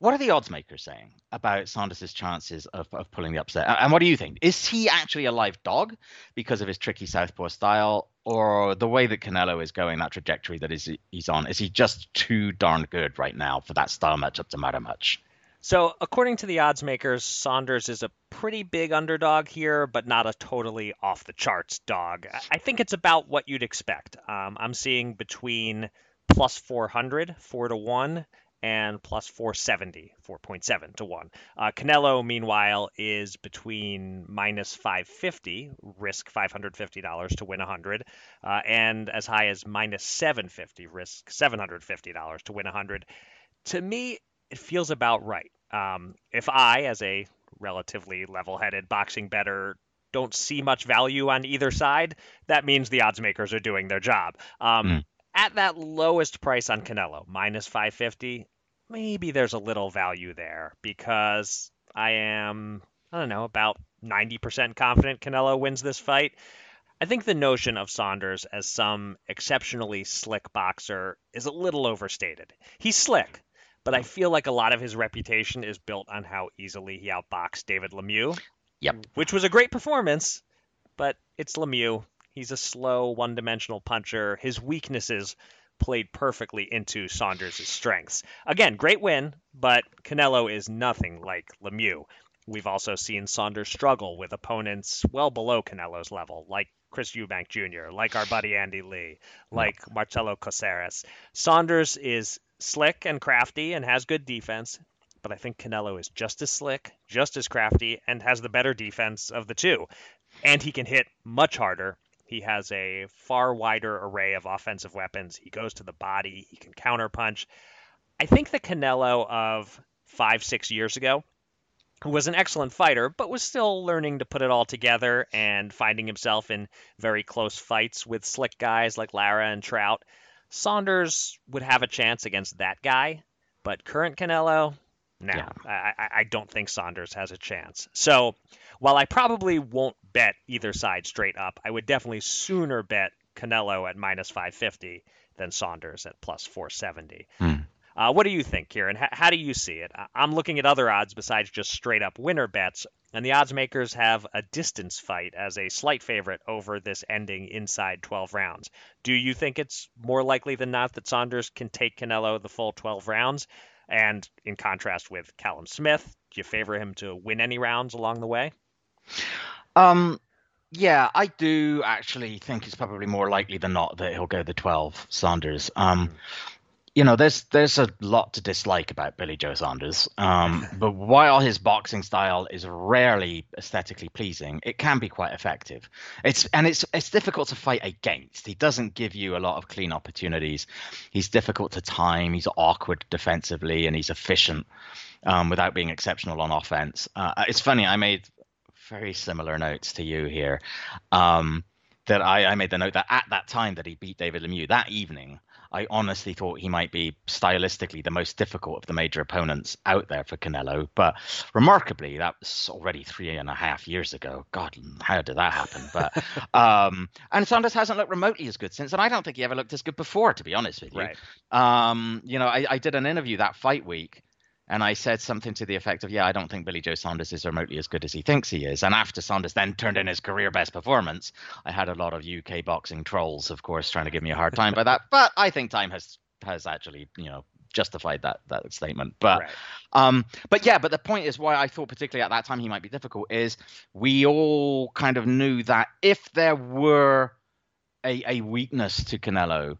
what are the odds makers saying about Saunders' chances of, of pulling the upset? And what do you think? Is he actually a live dog because of his tricky southpaw style, or the way that Canelo is going, that trajectory that is he's on? Is he just too darn good right now for that style matchup to matter much? So, according to the odds makers, Saunders is a pretty big underdog here, but not a totally off the charts dog. I think it's about what you'd expect. Um, I'm seeing between plus 400, 4 to 1, and plus 470, 4.7 to 1. Uh, Canelo, meanwhile, is between minus 550, risk $550 to win 100, uh, and as high as minus 750, risk $750 to win 100. To me, it feels about right. Um, if I, as a relatively level headed boxing better, don't see much value on either side, that means the odds makers are doing their job. Um, mm. At that lowest price on Canelo, minus 550, maybe there's a little value there because I am, I don't know, about 90% confident Canelo wins this fight. I think the notion of Saunders as some exceptionally slick boxer is a little overstated. He's slick, but I feel like a lot of his reputation is built on how easily he outboxed David Lemieux. Yep. Mm. Which was a great performance, but it's Lemieux. He's a slow, one dimensional puncher. His weaknesses played perfectly into Saunders' strengths. Again, great win, but Canelo is nothing like Lemieux. We've also seen Saunders struggle with opponents well below Canelo's level, like Chris Eubank Jr., like our buddy Andy Lee, like Marcelo Caceres. Saunders is slick and crafty and has good defense, but I think Canelo is just as slick, just as crafty, and has the better defense of the two. And he can hit much harder. He has a far wider array of offensive weapons. He goes to the body, he can counterpunch. I think the Canelo of five, six years ago who was an excellent fighter, but was still learning to put it all together and finding himself in very close fights with slick guys like Lara and Trout. Saunders would have a chance against that guy, but current Canelo, no, yeah. I, I don't think Saunders has a chance. So while I probably won't bet either side straight up, I would definitely sooner bet Canelo at minus 550 than Saunders at plus 470. Hmm. Uh, what do you think, Kieran? H- how do you see it? I'm looking at other odds besides just straight up winner bets, and the odds makers have a distance fight as a slight favorite over this ending inside 12 rounds. Do you think it's more likely than not that Saunders can take Canelo the full 12 rounds? And in contrast with Callum Smith, do you favor him to win any rounds along the way? Um, yeah, I do actually think it's probably more likely than not that he'll go the 12 Saunders. Um, mm you know, there's there's a lot to dislike about Billy Joe Saunders. Um, but while his boxing style is rarely aesthetically pleasing, it can be quite effective. It's and it's it's difficult to fight against. He doesn't give you a lot of clean opportunities. He's difficult to time. He's awkward defensively, and he's efficient um, without being exceptional on offense. Uh, it's funny. I made very similar notes to you here. Um, that I, I made the note that at that time that he beat David Lemieux that evening I honestly thought he might be stylistically the most difficult of the major opponents out there for Canelo. But remarkably, that was already three and a half years ago. God, how did that happen? But um, and Saunders hasn't looked remotely as good since, and I don't think he ever looked as good before, to be honest with you. Right. Um, you know, I, I did an interview that fight week and I said something to the effect of, "Yeah, I don't think Billy Joe Saunders is remotely as good as he thinks he is." And after Saunders then turned in his career best performance, I had a lot of UK boxing trolls, of course, trying to give me a hard time by that. But I think time has has actually, you know, justified that that statement. But right. um, but yeah, but the point is why I thought particularly at that time he might be difficult is we all kind of knew that if there were a, a weakness to Canelo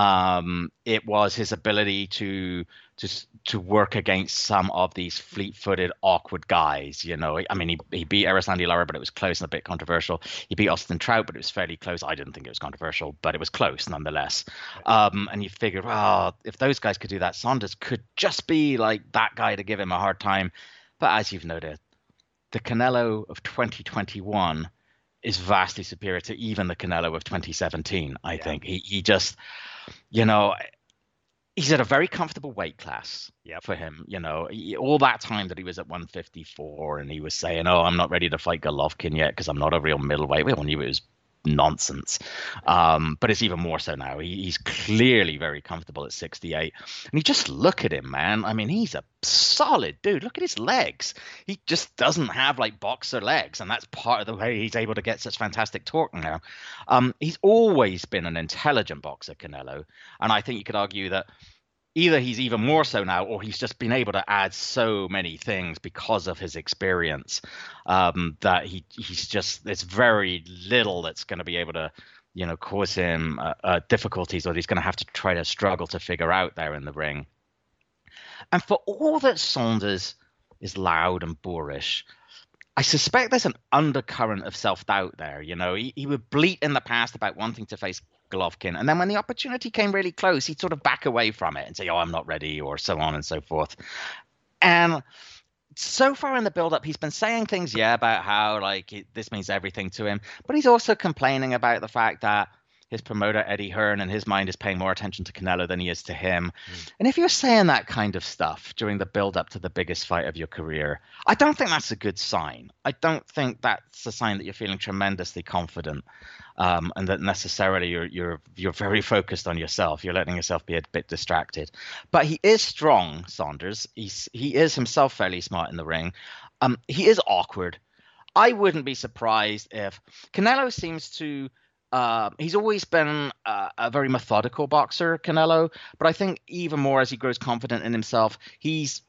Um, it was his ability to to to work against some of these fleet-footed, awkward guys. You know, I mean, he, he beat Erislandy Lara, but it was close and a bit controversial. He beat Austin Trout, but it was fairly close. I didn't think it was controversial, but it was close nonetheless. Um, and you figured, well, if those guys could do that, Saunders could just be like that guy to give him a hard time. But as you've noted, the Canelo of 2021 is vastly superior to even the Canelo of 2017. I yeah. think he he just, you know, he's at a very comfortable weight class yep. for him. You know, all that time that he was at 154 and he was saying, "Oh, I'm not ready to fight Golovkin yet because I'm not a real middleweight." We all knew it was nonsense. Um, but it's even more so now. He, he's clearly very comfortable at 68. And you just look at him, man. I mean, he's a solid dude. Look at his legs. He just doesn't have like boxer legs. And that's part of the way he's able to get such fantastic torque now. Um, he's always been an intelligent boxer, Canelo. And I think you could argue that either he's even more so now or he's just been able to add so many things because of his experience um, that he he's just there's very little that's going to be able to you know cause him uh, uh, difficulties or he's going to have to try to struggle to figure out there in the ring and for all that saunders is loud and boorish I suspect there's an undercurrent of self doubt there. You know, he, he would bleat in the past about wanting to face Golovkin. And then when the opportunity came really close, he'd sort of back away from it and say, oh, I'm not ready, or so on and so forth. And so far in the build up, he's been saying things, yeah, about how like this means everything to him, but he's also complaining about the fact that his promoter Eddie Hearn and his mind is paying more attention to Canelo than he is to him. Mm. And if you're saying that kind of stuff during the build up to the biggest fight of your career, I don't think that's a good sign. I don't think that's a sign that you're feeling tremendously confident. Um, and that necessarily you're you're you're very focused on yourself. You're letting yourself be a bit distracted. But he is strong, Saunders. He's he is himself fairly smart in the ring. Um, he is awkward. I wouldn't be surprised if Canelo seems to uh, he's always been a, a, very methodical boxer, Canelo, but I think even more as he grows confident in himself, he's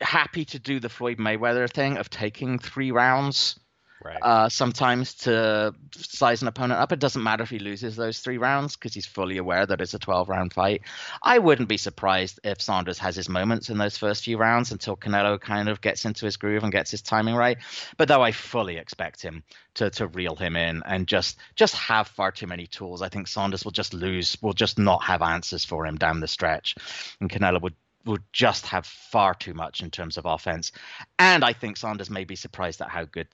happy to do the Floyd Mayweather thing of taking three rounds right. uh, sometimes to size an opponent up. It doesn't matter if he loses those three rounds because he's fully aware that it's a 12 round fight. I wouldn't be surprised if Saunders has his moments in those first few rounds until Canelo kind of gets into his groove and gets his timing right. But though I fully expect him to to reel him in and just just have far too many tools, I think Saunders will just lose, will just not have answers for him down the stretch, and Canelo would would just have far too much in terms of offense. And I think Saunders may be surprised at how good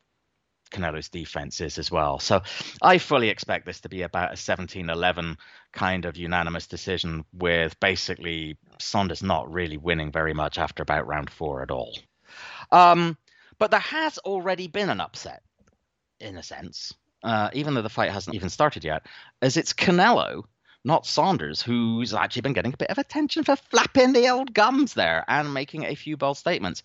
Canelo's defense is as well. So I fully expect this to be about a 17-11 kind of unanimous decision with basically Saunders not really winning very much after about round four at all. Um, but there has already been an upset, in a sense, uh, even though the fight hasn't even started yet, as it's Canelo not Saunders, who's actually been getting a bit of attention for flapping the old gums there and making a few bold statements.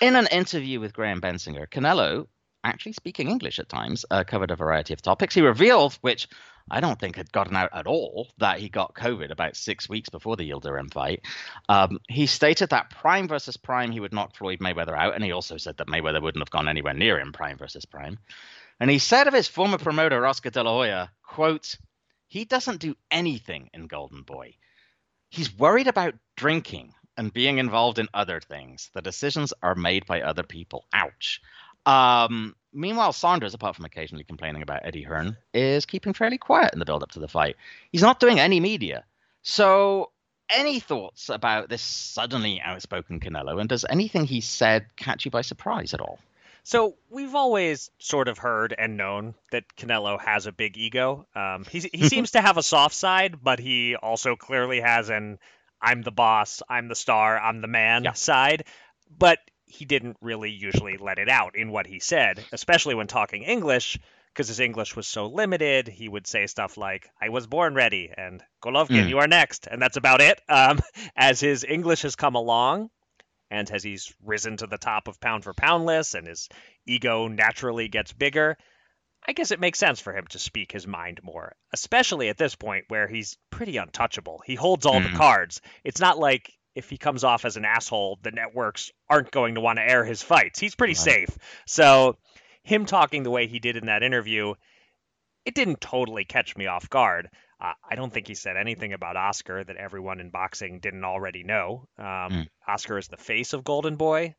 In an interview with Graham Bensinger, Canelo actually speaking English at times, uh, covered a variety of topics. He revealed, which I don't think had gotten out at all, that he got COVID about six weeks before the Yildirim fight. Um, he stated that Prime versus Prime, he would knock Floyd Mayweather out, and he also said that Mayweather wouldn't have gone anywhere near him, Prime versus Prime. And he said of his former promoter, Oscar De La Hoya, quote, he doesn't do anything in Golden Boy. He's worried about drinking and being involved in other things. The decisions are made by other people. Ouch. Um, meanwhile, Saunders, apart from occasionally complaining about Eddie Hearn, is keeping fairly quiet in the build up to the fight. He's not doing any media. So, any thoughts about this suddenly outspoken Canelo? And does anything he said catch you by surprise at all? So we've always sort of heard and known that Canelo has a big ego. Um, he he seems to have a soft side, but he also clearly has an "I'm the boss, I'm the star, I'm the man" yeah. side. But he didn't really usually let it out in what he said, especially when talking English, because his English was so limited. He would say stuff like, I was born ready, and Golovkin, mm. you are next. And that's about it. Um, as his English has come along, and as he's risen to the top of pound for pound lists, and his ego naturally gets bigger, I guess it makes sense for him to speak his mind more, especially at this point where he's pretty untouchable. He holds all mm. the cards. It's not like if he comes off as an asshole, the networks aren't going to want to air his fights. He's pretty right. safe. So him talking the way he did in that interview, it didn't totally catch me off guard. Uh, I don't think he said anything about Oscar that everyone in boxing didn't already know. Um, Mm. Oscar is the face of Golden Boy.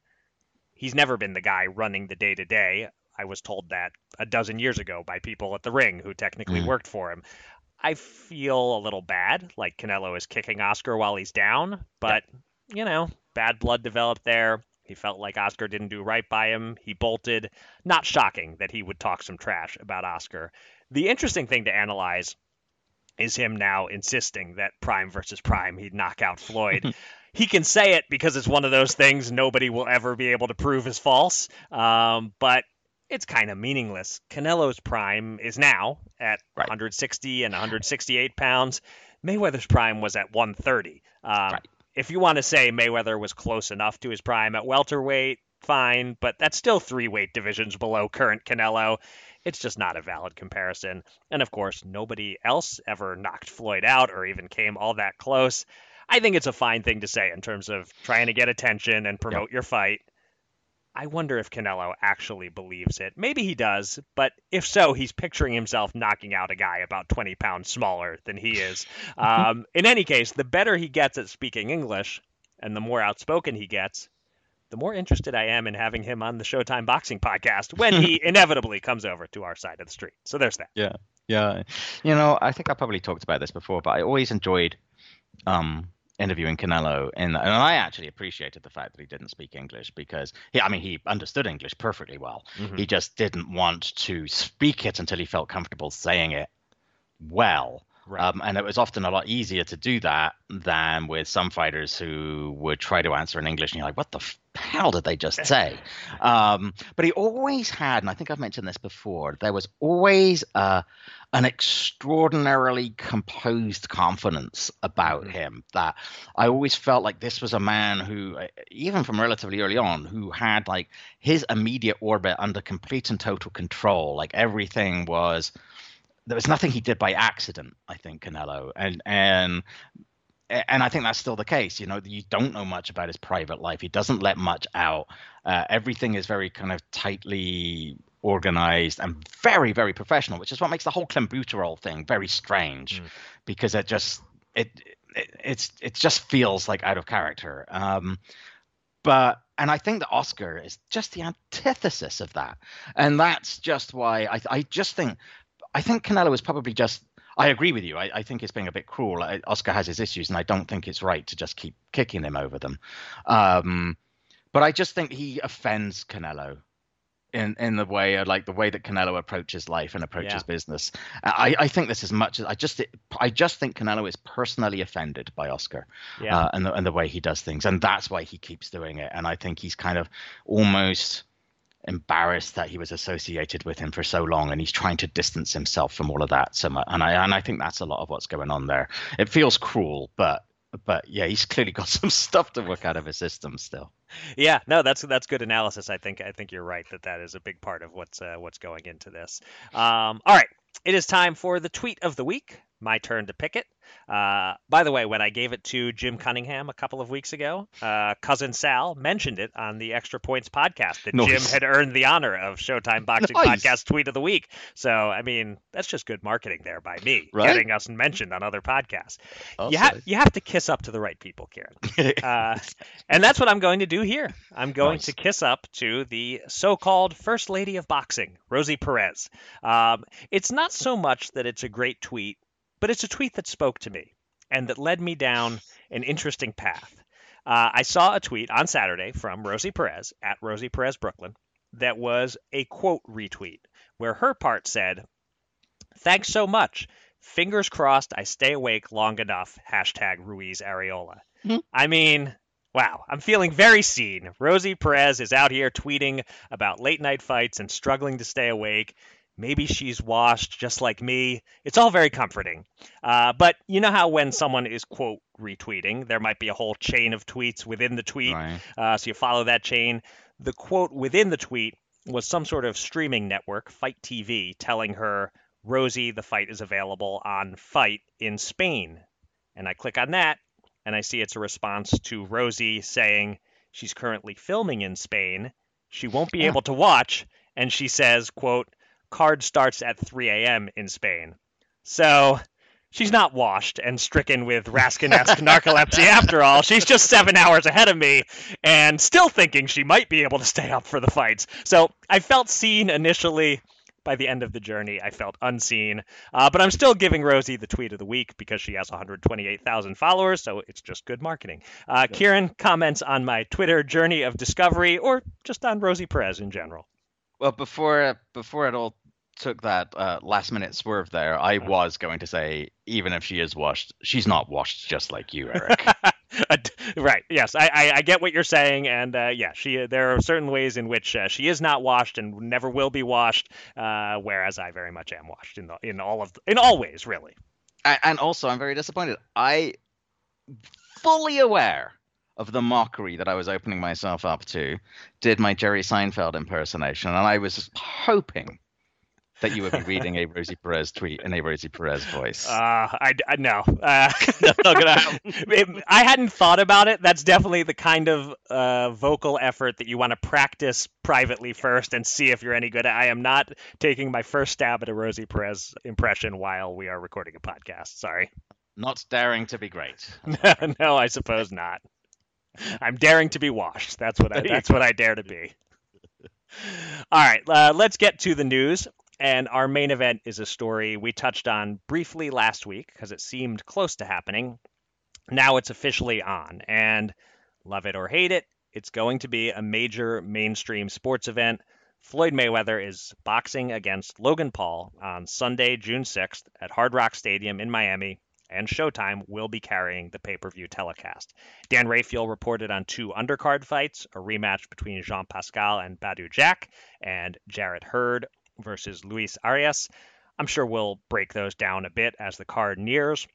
He's never been the guy running the day to day. I was told that a dozen years ago by people at the ring who technically Mm. worked for him. I feel a little bad, like Canelo is kicking Oscar while he's down, but you know, bad blood developed there. He felt like Oscar didn't do right by him. He bolted. Not shocking that he would talk some trash about Oscar. The interesting thing to analyze is him now insisting that Prime versus Prime, he'd knock out Floyd. he can say it because it's one of those things nobody will ever be able to prove is false. Um, but it's kind of meaningless. Canelo's prime is now at Right. 160 and 168 pounds. Mayweather's prime was at 130. Um, Right. If you want to say Mayweather was close enough to his prime at welterweight, fine, but that's still three weight divisions below current Canelo. It's just not a valid comparison. And of course, nobody else ever knocked Floyd out or even came all that close. I think it's a fine thing to say in terms of trying to get attention and promote your fight. I wonder if Canelo actually believes it. Maybe he does, but if so, he's picturing himself knocking out a guy about 20 pounds smaller than he is. um, in any case, the better he gets at speaking English and the more outspoken he gets, the more interested I am in having him on the Showtime Boxing podcast when he inevitably comes over to our side of the street. So there's that. Yeah, yeah. You know, I think I probably talked about this before, but I always enjoyed um, interviewing Canelo, and and I actually appreciated the fact that he didn't speak English because he, I mean, he understood English perfectly well. Mhm. He just didn't want to speak it until he felt comfortable saying it well. Right. Um, and it was often a lot easier to do that than with some fighters who would try to answer in English, and you're like, "What the f- hell did they just say?" um, but he always had, and I think I've mentioned this before. There was always uh, an extraordinarily composed confidence about him that I always felt like this was a man who, uh, even from relatively early on, who had like his immediate orbit under complete and total control. Like everything was there was nothing he did by accident. I think Canelo and and and I think that's still the case. You know, you don't know much about his private life. He doesn't let much out. Uh, everything is very kind of tightly organized and very very professional, which is what makes the whole clenbuterol thing very strange, because it just it, it it's it just feels like out of character. Um, but and I think that Oscar is just the antithesis of that, and that's just why I I just think I think Canelo is probably just. I agree with you. I, I think it's being a bit cruel. I, Oscar has his issues, and I don't think it's right to just keep kicking him over them. Um, but I just think he offends Canelo in in the way, like the way that Canelo approaches life and approaches Yeah. business. I, I think this as much as I just I just think Canelo is personally offended by Oscar Yeah. uh, and the and the way he does things, and that's why he keeps doing it. And I think he's kind of almost embarrassed that he was associated with him for so long, and he's trying to distance himself from all of that. So much, and I and I think that's a lot of what's going on there. It feels cruel, but but yeah, he's clearly got some stuff to work out of his system still. Yeah, no, that's that's good analysis. I think I think you're right that that is a big part of what's uh, what's going into this. Um, all right, it is time for the tweet of the week. My turn to pick it. Uh, by the way, when I gave it to Jim Cunningham a couple of weeks ago, uh, cousin Sal mentioned it on the Extra Points podcast that Jim had earned the honor of Showtime Boxing Nice. Podcast Tweet of the Week. So, I mean, that's just good marketing there by me, Right? getting us mentioned on other podcasts. You, ha- you have to kiss up to the right people, Kieran. Uh, and that's what I'm going to do here. I'm going Nice. to kiss up to the so-called First Lady of Boxing, Rosie Perez. Um, it's not so much that it's a great tweet, but it's a tweet that spoke to me and that led me down an interesting path. Uh, I saw a tweet on Saturday from Rosie Perez at Rosie Perez Brooklyn that was a quote retweet where her part said, "Thanks so much. Fingers crossed I stay awake long enough." Hashtag Ruiz Arreola. I mean, wow, I'm feeling very seen. Rosie Perez is out here tweeting about late night fights and struggling to stay awake. Maybe she's washed just like me. It's all very comforting. Uh, but you know how when someone is, quote, retweeting, there might be a whole chain of tweets within the tweet. Right. Uh, so you follow that chain. The quote within the tweet was some sort of streaming network, Fight TV, telling her, Rosie, the fight is available on Fight in Spain. And I click on that, and I see it's a response to Rosie saying she's currently filming in Spain. She won't be Yeah. able to watch, and she says, quote, card starts at 3 a.m. in Spain. So she's not washed and stricken with Raskin-esque narcolepsy after all. She's just seven hours ahead of me and still thinking she might be able to stay up for the fights. So I felt seen initially. By the end of the journey, I felt unseen. Uh, but I'm still giving Rosie the tweet of the week because she has 128,000 followers, so it's just good marketing. Uh, Kieran comments on my Twitter journey of discovery or just on Rosie Perez in general. Well, before before it all took that uh, last minute swerve there, I Uh-huh. was going to say, even if she is washed, she's not washed just like you, Eric. Uh, right. Yes, I, I, I get what you're saying, and uh, yeah, she. There are certain ways in which uh, she is not washed and never will be washed, uh, whereas I very much am washed in the, in all of in all ways, really. And also, I'm very disappointed. I fully aware of the mockery that I was opening myself up to, did my Jerry Seinfeld impersonation, and I was hoping that you would be reading a Rosie Perez tweet in a Rosie Perez voice. Uh, I, I no, uh, not gonna happen. I hadn't thought about it. That's definitely the kind of uh, vocal effort that you want to practice privately first and see if you're any good. I am not taking my first stab at a Rosie Perez impression while we are recording a podcast. Sorry. Not daring to be great. no, I suppose not. I'm daring to be washed. That's what I. That's what I dare to be. All right, uh, let's get to the news. And our main event is a story we touched on briefly last week because it seemed close to happening. Now it's officially on, and love it or hate it, it's going to be a major mainstream sports event. Floyd Mayweather is boxing against Logan Paul on Sunday, June 6th at Hard Rock Stadium in Miami, and Showtime will be carrying the pay per view telecast. Dan Rafael reported on two undercard fights a rematch between Jean Pascal and Badou Jack, and Jarrett Hurd versus Luis Arias. I'm sure we'll break those down a bit as the card nears.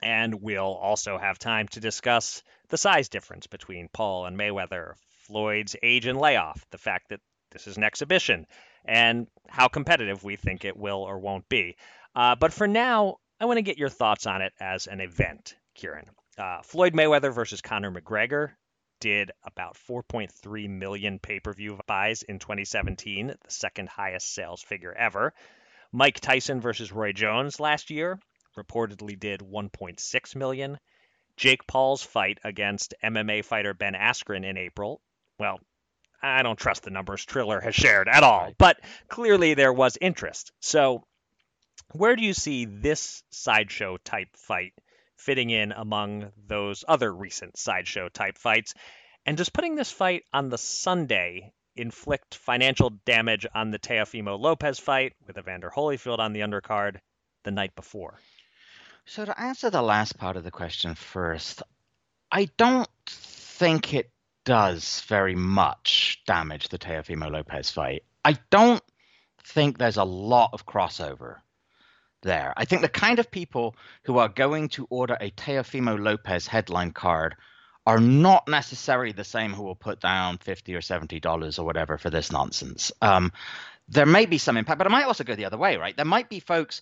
And we'll also have time to discuss the size difference between Paul and Mayweather, Floyd's age and layoff, the fact that this is an exhibition, and how competitive we think it will or won't be. Uh, but for now, I want to get your thoughts on it as an event, Kieran. Uh, Floyd Mayweather versus Conor McGregor did about 4.3 million pay per view buys in 2017, the second highest sales figure ever. Mike Tyson versus Roy Jones last year reportedly did 1.6 million. Jake Paul's fight against MMA fighter Ben Askren in April, well, I don't trust the numbers Triller has shared at all, but clearly there was interest. So, where do you see this sideshow type fight fitting in among those other recent sideshow type fights? And does putting this fight on the Sunday inflict financial damage on the Teofimo Lopez fight with Evander Holyfield on the undercard the night before? So to answer the last part of the question first, I don't think it does very much damage the Teofimo Lopez fight. I don't think there's a lot of crossover there. I think the kind of people who are going to order a Teofimo Lopez headline card are not necessarily the same who will put down 50 or 70 dollars or whatever for this nonsense. Um, there may be some impact, but it might also go the other way, right? There might be folks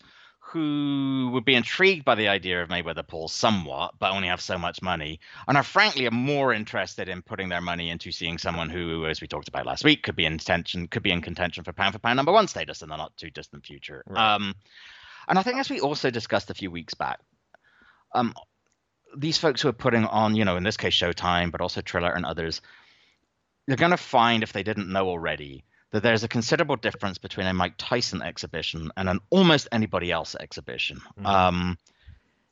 who would be intrigued by the idea of Mayweather Paul somewhat, but only have so much money, and are frankly more interested in putting their money into seeing someone who, as we talked about last week, could be in contention, could be in contention for pound for pound number one status in the not too distant future. Right. Um, and I think as we also discussed a few weeks back, um, these folks who are putting on, you know, in this case Showtime, but also Triller and others, they're going to find if they didn't know already that there's a considerable difference between a Mike Tyson exhibition and an almost anybody else exhibition. Mhm. Um,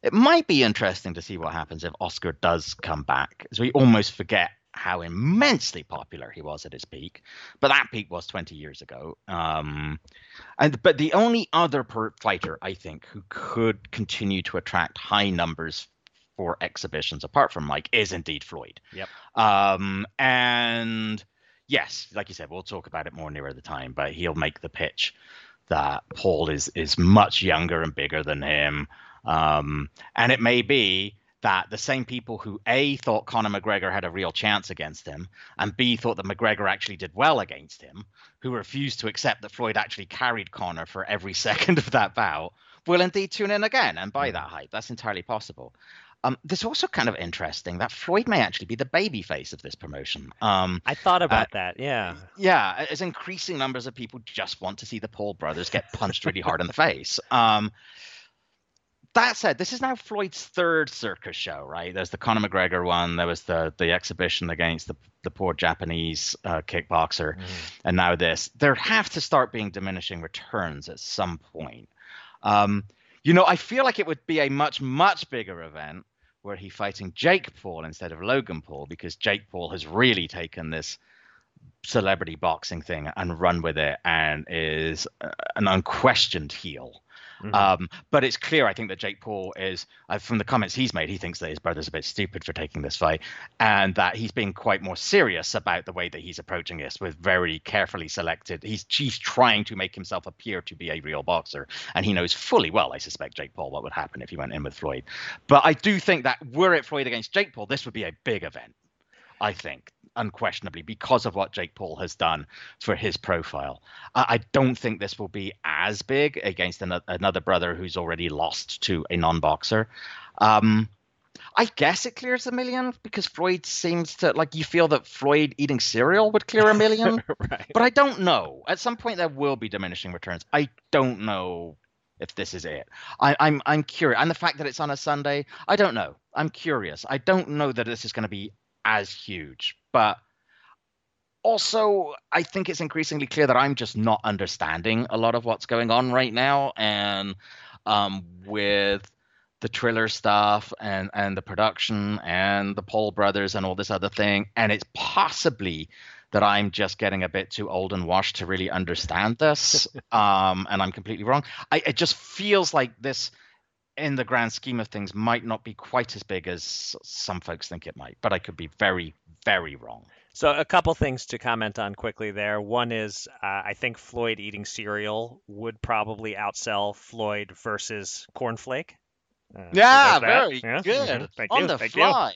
it might be interesting to see what happens if Oscar does come back, as we almost forget how immensely popular he was at his peak. But that peak was 20 years ago. Um, and but the only other per fighter I think who could continue to attract high numbers for exhibitions apart from Mike is indeed Floyd. Yep. Um, and yes, like you said, we'll talk about it more nearer the time, but he'll make the pitch that Paul is is much younger and bigger than him. Um, and it may be that the same people who A thought Conor McGregor had a real chance against him, and B thought that McGregor actually did well against him, who refused to accept that Floyd actually carried Conor for every second of that bout, will indeed tune in again and buy that hype. That's entirely possible. Um, this also kind of interesting that Floyd may actually be the baby face of this promotion. Um, I thought about that. Yeah. yeah, as increasing numbers of people just want to see the Paul brothers get punched really hard in the face. Um, that said, this is now Floyd's third circus show, right? There's the Conor McGregor one. There was the the exhibition against the the poor Japanese uh, kickboxer, mm. and now this. There have to start being diminishing returns at some point. Um, you know, I feel like it would be a much much bigger event were he fighting Jake Paul instead of Logan Paul because Jake Paul has really taken this celebrity boxing thing and run with it and is uh, an unquestioned heel. Mm-hmm. Um, but it's clear, I think, that Jake Paul is, uh, from the comments he's made, he thinks that his brother's a bit stupid for taking this fight, and that he's being quite more serious about the way that he's approaching this, with very carefully selected. He's he's trying to make himself appear to be a real boxer, and he knows fully well, I suspect, Jake Paul, what would happen if he went in with Floyd. But I do think that were it Floyd against Jake Paul, this would be a big event. I think unquestionably because of what Jake Paul has done for his profile. I don't think this will be as big against another brother who's already lost to a non-boxer. Um, I guess it clears a million because Floyd seems to like you feel that Floyd eating cereal would clear a million, right. but I don't know. At some point, there will be diminishing returns. I don't know if this is it. I, I'm I'm curious, and the fact that it's on a Sunday, I don't know. I'm curious. I don't know that this is going to be as huge. But also, I think it's increasingly clear that I'm just not understanding a lot of what's going on right now. And um, with the Triller stuff and and the production and the Paul brothers and all this other thing, and it's possibly that I'm just getting a bit too old and washed to really understand this, um, and I'm completely wrong. I, it just feels like this in the grand scheme of things, might not be quite as big as some folks think it might. But I could be very, very wrong. So a couple things to comment on quickly there. One is uh, I think Floyd eating cereal would probably outsell Floyd versus cornflake. Uh, yeah, very yeah? good. Mm-hmm. Thank On you. the Thank fly.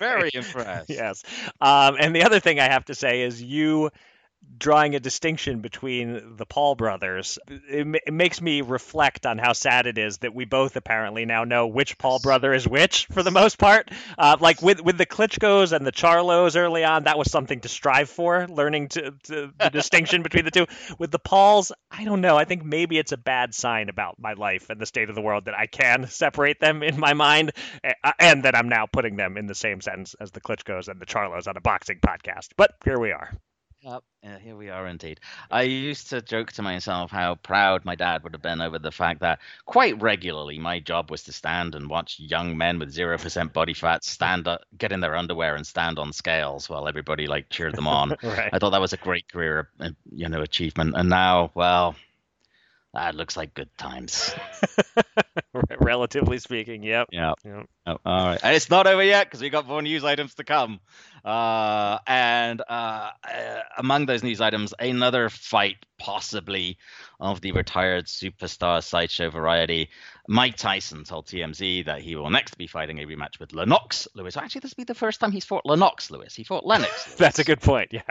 very impressed. yes. Um, and the other thing I have to say is you drawing a distinction between the Paul brothers, it, it, makes me reflect on how sad it is that we both apparently now know which Paul brother is which for the most part. Uh, like with with the Klitschko's and the Charlos early on, that was something to strive for, learning to, to the distinction between the two. With the Pauls, I don't know. I think maybe it's a bad sign about my life and the state of the world that I can separate them in my mind, and that I'm now putting them in the same sentence as the Klitschko's and the Charlos on a boxing podcast. But here we are. Yep, yeah, here we are indeed. I used to joke to myself how proud my dad would have been over the fact that quite regularly my job was to stand and watch young men with zero percent body fat stand up, get in their underwear and stand on scales while everybody like cheered them on. right. I thought that was a great career, uh, you know, achievement. And now, well, that looks like good times. Relatively speaking, yep. Yep. yep. Oh, all right. And it's not over yet because we got more news items to come. Uh, and uh, uh, among those news items, another fight, possibly, of the retired superstar sideshow variety. Mike Tyson told TMZ that he will next be fighting a rematch with Lennox Lewis. Actually, this will be the first time he's fought Lennox Lewis. He fought Lennox Lewis. That's a good point. Yeah.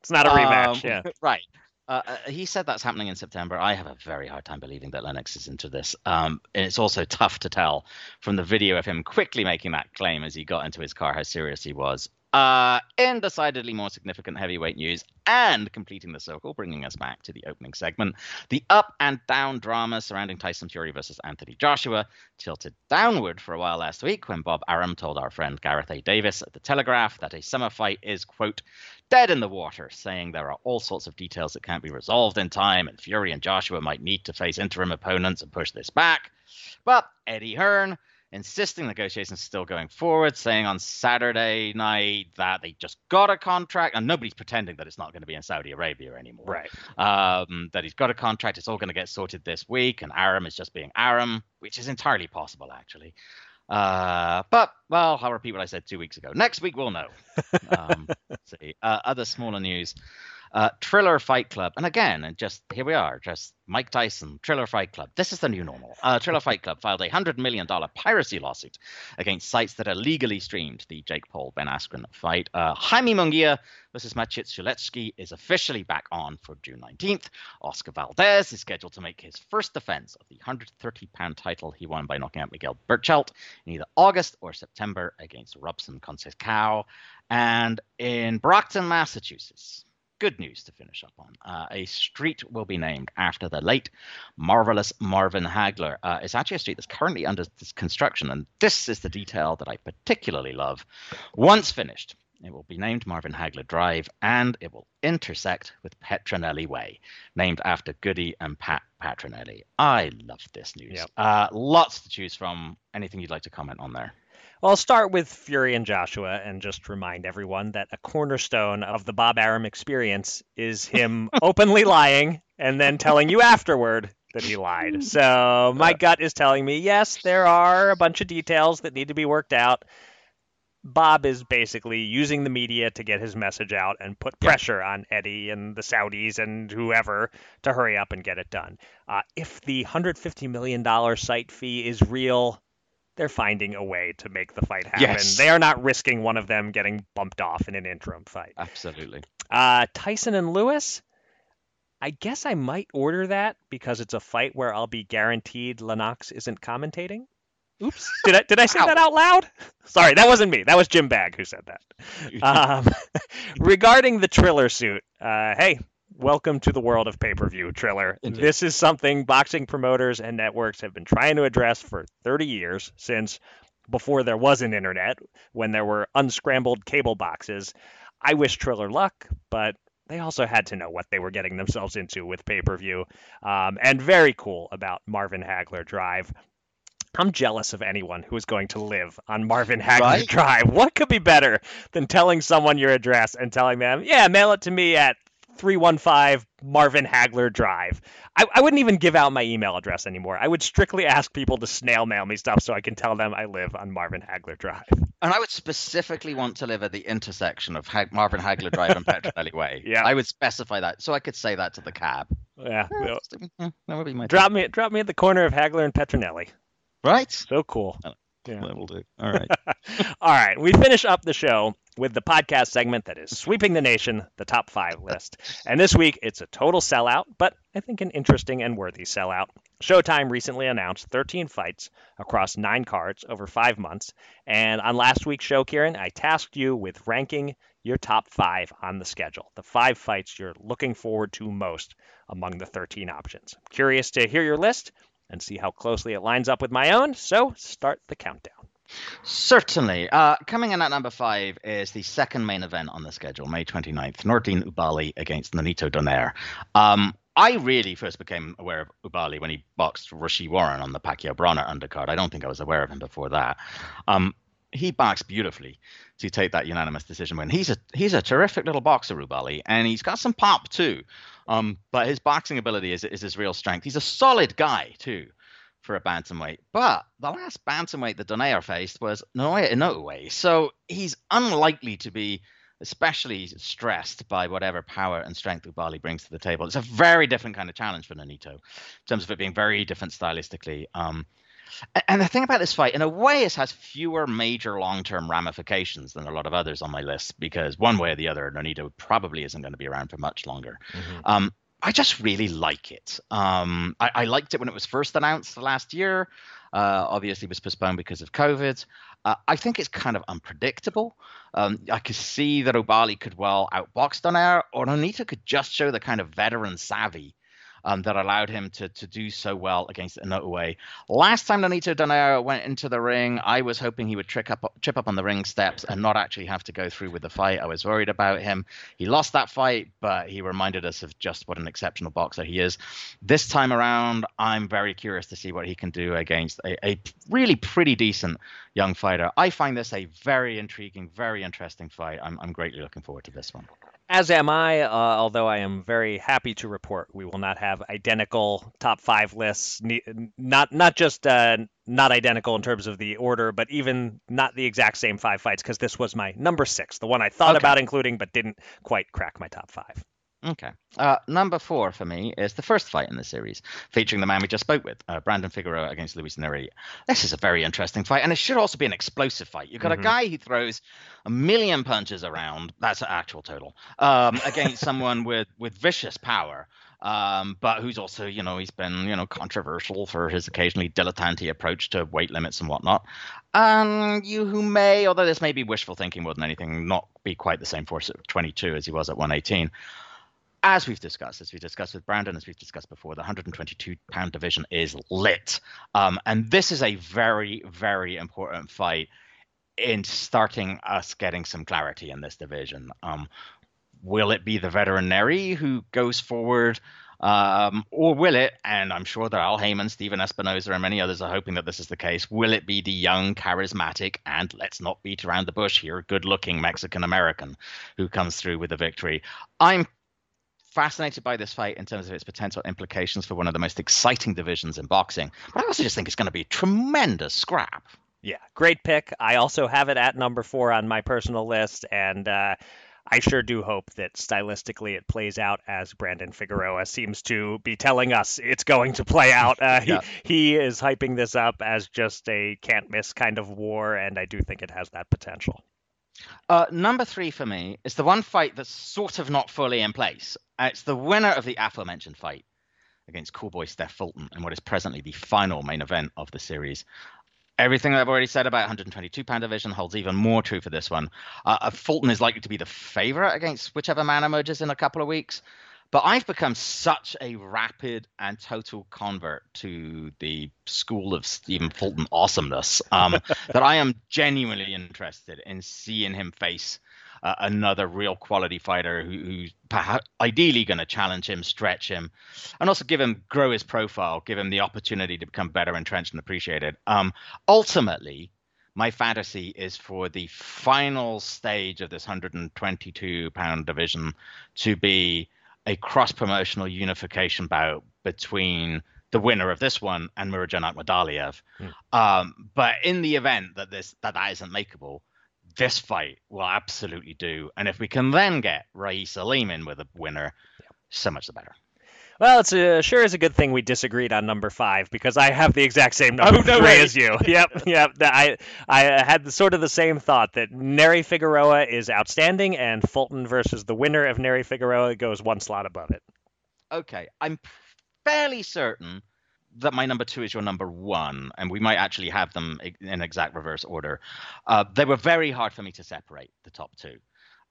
It's not a rematch. Um, yeah. Right. Uh, uh, he said that's happening in September. I have a very hard time believing that Lennox is into this. Um, and it's also tough to tell from the video of him quickly making that claim as he got into his car how serious he was. Uh, in decidedly more significant heavyweight news and completing the circle, bringing us back to the opening segment, the up and down drama surrounding Tyson Fury versus Anthony Joshua tilted downward for a while last week when Bob Arum told our friend Gareth A. Davis at the Telegraph that a summer fight is, quote, dead in the water, saying there are all sorts of details that can't be resolved in time, and Fury and Joshua might need to face interim opponents and push this back. But Eddie Hearn, insisting negotiations still going forward, saying on Saturday night that they just got a contract, and nobody's pretending that it's not going to be in Saudi Arabia anymore. Right. Um, that he's got a contract, it's all going to get sorted this week, and Arum is just being Arum, which is entirely possible, actually. Uh, but well, I'll repeat what I said two weeks ago. Next week we'll know. Um, see. Uh, other smaller news. Uh, Triller Fight Club, and again, and just here we are, just Mike Tyson, Triller Fight Club. This is the new normal. Uh, Triller Fight Club filed a hundred million dollar piracy lawsuit against sites that illegally streamed the Jake Paul Ben Askren fight. Uh, Jaime Munguia versus Maciej Sulecki is officially back on for June 19th. Oscar Valdez is scheduled to make his first defense of the 130 pound title he won by knocking out Miguel Berchelt in either August or September against Robson Conceição. And in Brockton, Massachusetts, good news to finish up on. Uh, a street will be named after the late, marvelous Marvin Hagler. Uh, it's actually a street that's currently under construction, and this is the detail that I particularly love. Once finished, it will be named Marvin Hagler Drive, and it will intersect with Petronelli Way, named after Goody and Pat Petronelli. I love this news. Yep. Uh, lots to choose from. Anything you'd like to comment on there? Well, I'll start with Fury and Joshua and just remind everyone that a cornerstone of the Bob Arum experience is him openly lying and then telling you afterward that he lied. So my gut is telling me, yes, there are a bunch of details that need to be worked out. Bob is basically using the media to get his message out and put pressure on Eddie and the Saudis and whoever to hurry up and get it done. Uh, if the $150 million site fee is real, they're finding a way to make the fight happen. Yes. They are not risking one of them getting bumped off in an interim fight. Absolutely. Uh, Tyson and Lewis, I guess I might order that because it's a fight where I'll be guaranteed Lennox isn't commentating. Oops. Did I did I say Ow. that out loud? Sorry, that wasn't me. That was Jim Bag who said that. Um, regarding the Triller suit, uh, hey, welcome to the world of pay-per-view, Triller. Indeed. This is something boxing promoters and networks have been trying to address for 30 years since before there was an internet, when there were unscrambled cable boxes. I wish Triller luck, but they also had to know what they were getting themselves into with pay-per-view. Um, and very cool about Marvin Hagler Drive. I'm jealous of anyone who is going to live on Marvin Hagler Right? Drive. What could be better than telling someone your address and telling them, yeah, mail it to me at 315 Marvin Hagler Drive? I, I wouldn't even give out my email address anymore. I would strictly ask people to snail mail me stuff so I can tell them I live on Marvin Hagler Drive. And I would specifically want to live at the intersection of Hag- Marvin Hagler Drive and Petronelli Way. Yeah. I would specify that so I could say that to the cab. Yeah. Yeah, well, mm-hmm, that would be my Drop me, drop me at the corner of Hagler and Petronelli. right. So cool. Yeah. That will do. All right. All right, we finish up the show with the podcast segment that is sweeping the nation, the top five list. And this week, it's a total sellout, but I think an interesting and worthy sellout. Showtime recently announced 13 fights across nine cards over five months. And on last week's show, Kieran, I tasked you with ranking your top five on the schedule, the five fights you're looking forward to most among the 13 options. Curious to hear your list and see how closely it lines up with my own, so start the countdown. Certainly. Uh, coming in at number five is the second main event on the schedule, May 29th, Nordine Oubaali against Nonito Donaire. Um, I really first became aware of Oubaali when he boxed Rau'shee Warren on the Pacquiao Broner undercard. I don't think I was aware of him before that. Um, he boxed beautifully to take that unanimous decision win. He's a he's a terrific little boxer, Oubaali, and he's got some pop too. Um, but his boxing ability is is his real strength. He's a solid guy too for a bantamweight. But the last bantamweight that Donaire faced was Naoya Inoue, so he's unlikely to be especially stressed by whatever power and strength Oubaali brings to the table. It's a very different kind of challenge for Nonito in terms of it being very different stylistically. Um, and the thing about this fight, in a way, it has fewer major long-term ramifications than a lot of others on my list because one way or the other, Nonito probably isn't going to be around for much longer. Um, I just really like it. Um, I, I liked it when it was first announced last year. Uh, obviously, it was postponed because of COVID. Uh, I think it's kind of unpredictable. Um, I could see that Oubaali could well outbox Donaire, or Nonito could just show the kind of veteran savvy um, that allowed him to to do so well against Inoue. Last time Nonito Donaire went into the ring, I was hoping he would trick up, trip up on the ring steps and not actually have to go through with the fight. I was worried about him. He lost that fight, but he reminded us of just what an exceptional boxer he is. This time around, I'm very curious to see what he can do against a, a really pretty decent young fighter. I find this a very intriguing, very interesting fight. I'm, I'm greatly looking forward to this one. As am I, uh, although I am very happy to report we will not have identical top five lists. Not not just uh, not identical in terms of the order, but even not the exact same five fights, because this was my number six, the one I thought Okay. about including but didn't quite crack my top five. Okay. Uh, number four for me is the first fight in the series, featuring the man we just spoke with, uh, Brandon Figueroa against Luis Nery. This is a very interesting fight, and it should also be an explosive fight. You've got Mhm. a guy who throws a million punches around. That's an actual total um, against someone with with vicious power. Um, but who's also, you know, he's been, you know, controversial for his occasionally dilettante approach to weight limits and whatnot. And you who may, although this may be wishful thinking more than anything, not be quite the same force at 22 as he was at 118. As we've discussed, as we discussed with Brandon, as we've discussed before, the 122 pound division is lit. Um, and this is a very, very important fight in starting us getting some clarity in this division. Um, will it be the veteran Nery who goes forward? Um, or will it, and I'm sure that Al Haymon, Stephen Espinoza, and many others are hoping that this is the case, will it be the young, charismatic, and let's not beat around the bush here, good looking Mexican American who comes through with the victory? I'm fascinated by this fight in terms of its potential implications for one of the most exciting divisions in boxing, but I also just think it's going to be a tremendous scrap. Yeah, great pick. I also have it at number four on my personal list, and uh, I sure do hope that stylistically it plays out as Brandon Figueroa seems to be telling us it's going to play out. Uh, yeah. he, he is hyping this up as just a can't miss kind of war, and I do think it has that potential. Uh, number three for me is the one fight that's sort of not fully in place. Uh, it's the winner of the aforementioned fight against Coolboy Steph Fulton in what is presently the final main event of the series everything I've already said about 122 pound division holds even more true for this one. Uh, uh, Fulton is likely to be the favorite against whichever man emerges in a couple of weeks. But I've become such a rapid and total convert to the school of Stephen Fulton awesomeness um, that I am genuinely interested in seeing him face uh, another real quality fighter who, who's perhaps ideally going to challenge him, stretch him, and also give him grow his profile, give him the opportunity to become better entrenched and appreciated. Um, ultimately, my fantasy is for the final stage of this 122 pound division to be a cross promotional unification bout between the winner of this one and Murodjon Akhmadaliev. Mm. Um, but in the event that this that that isn't makeable, this fight will absolutely do. And if we can then get Ra'eese Aleem in with a winner, so much the better. Well, it's a, sure is a good thing we disagreed on number five because I have the exact same number oh, no three as you. yep, yep. I I had the, sort of the same thought that Nery Figueroa is outstanding, and Fulton versus the winner of Nery Figueroa goes one slot above it. Okay, I'm fairly certain that my number two is your number one, and we might actually have them in exact reverse order. Uh, they were very hard for me to separate the top two.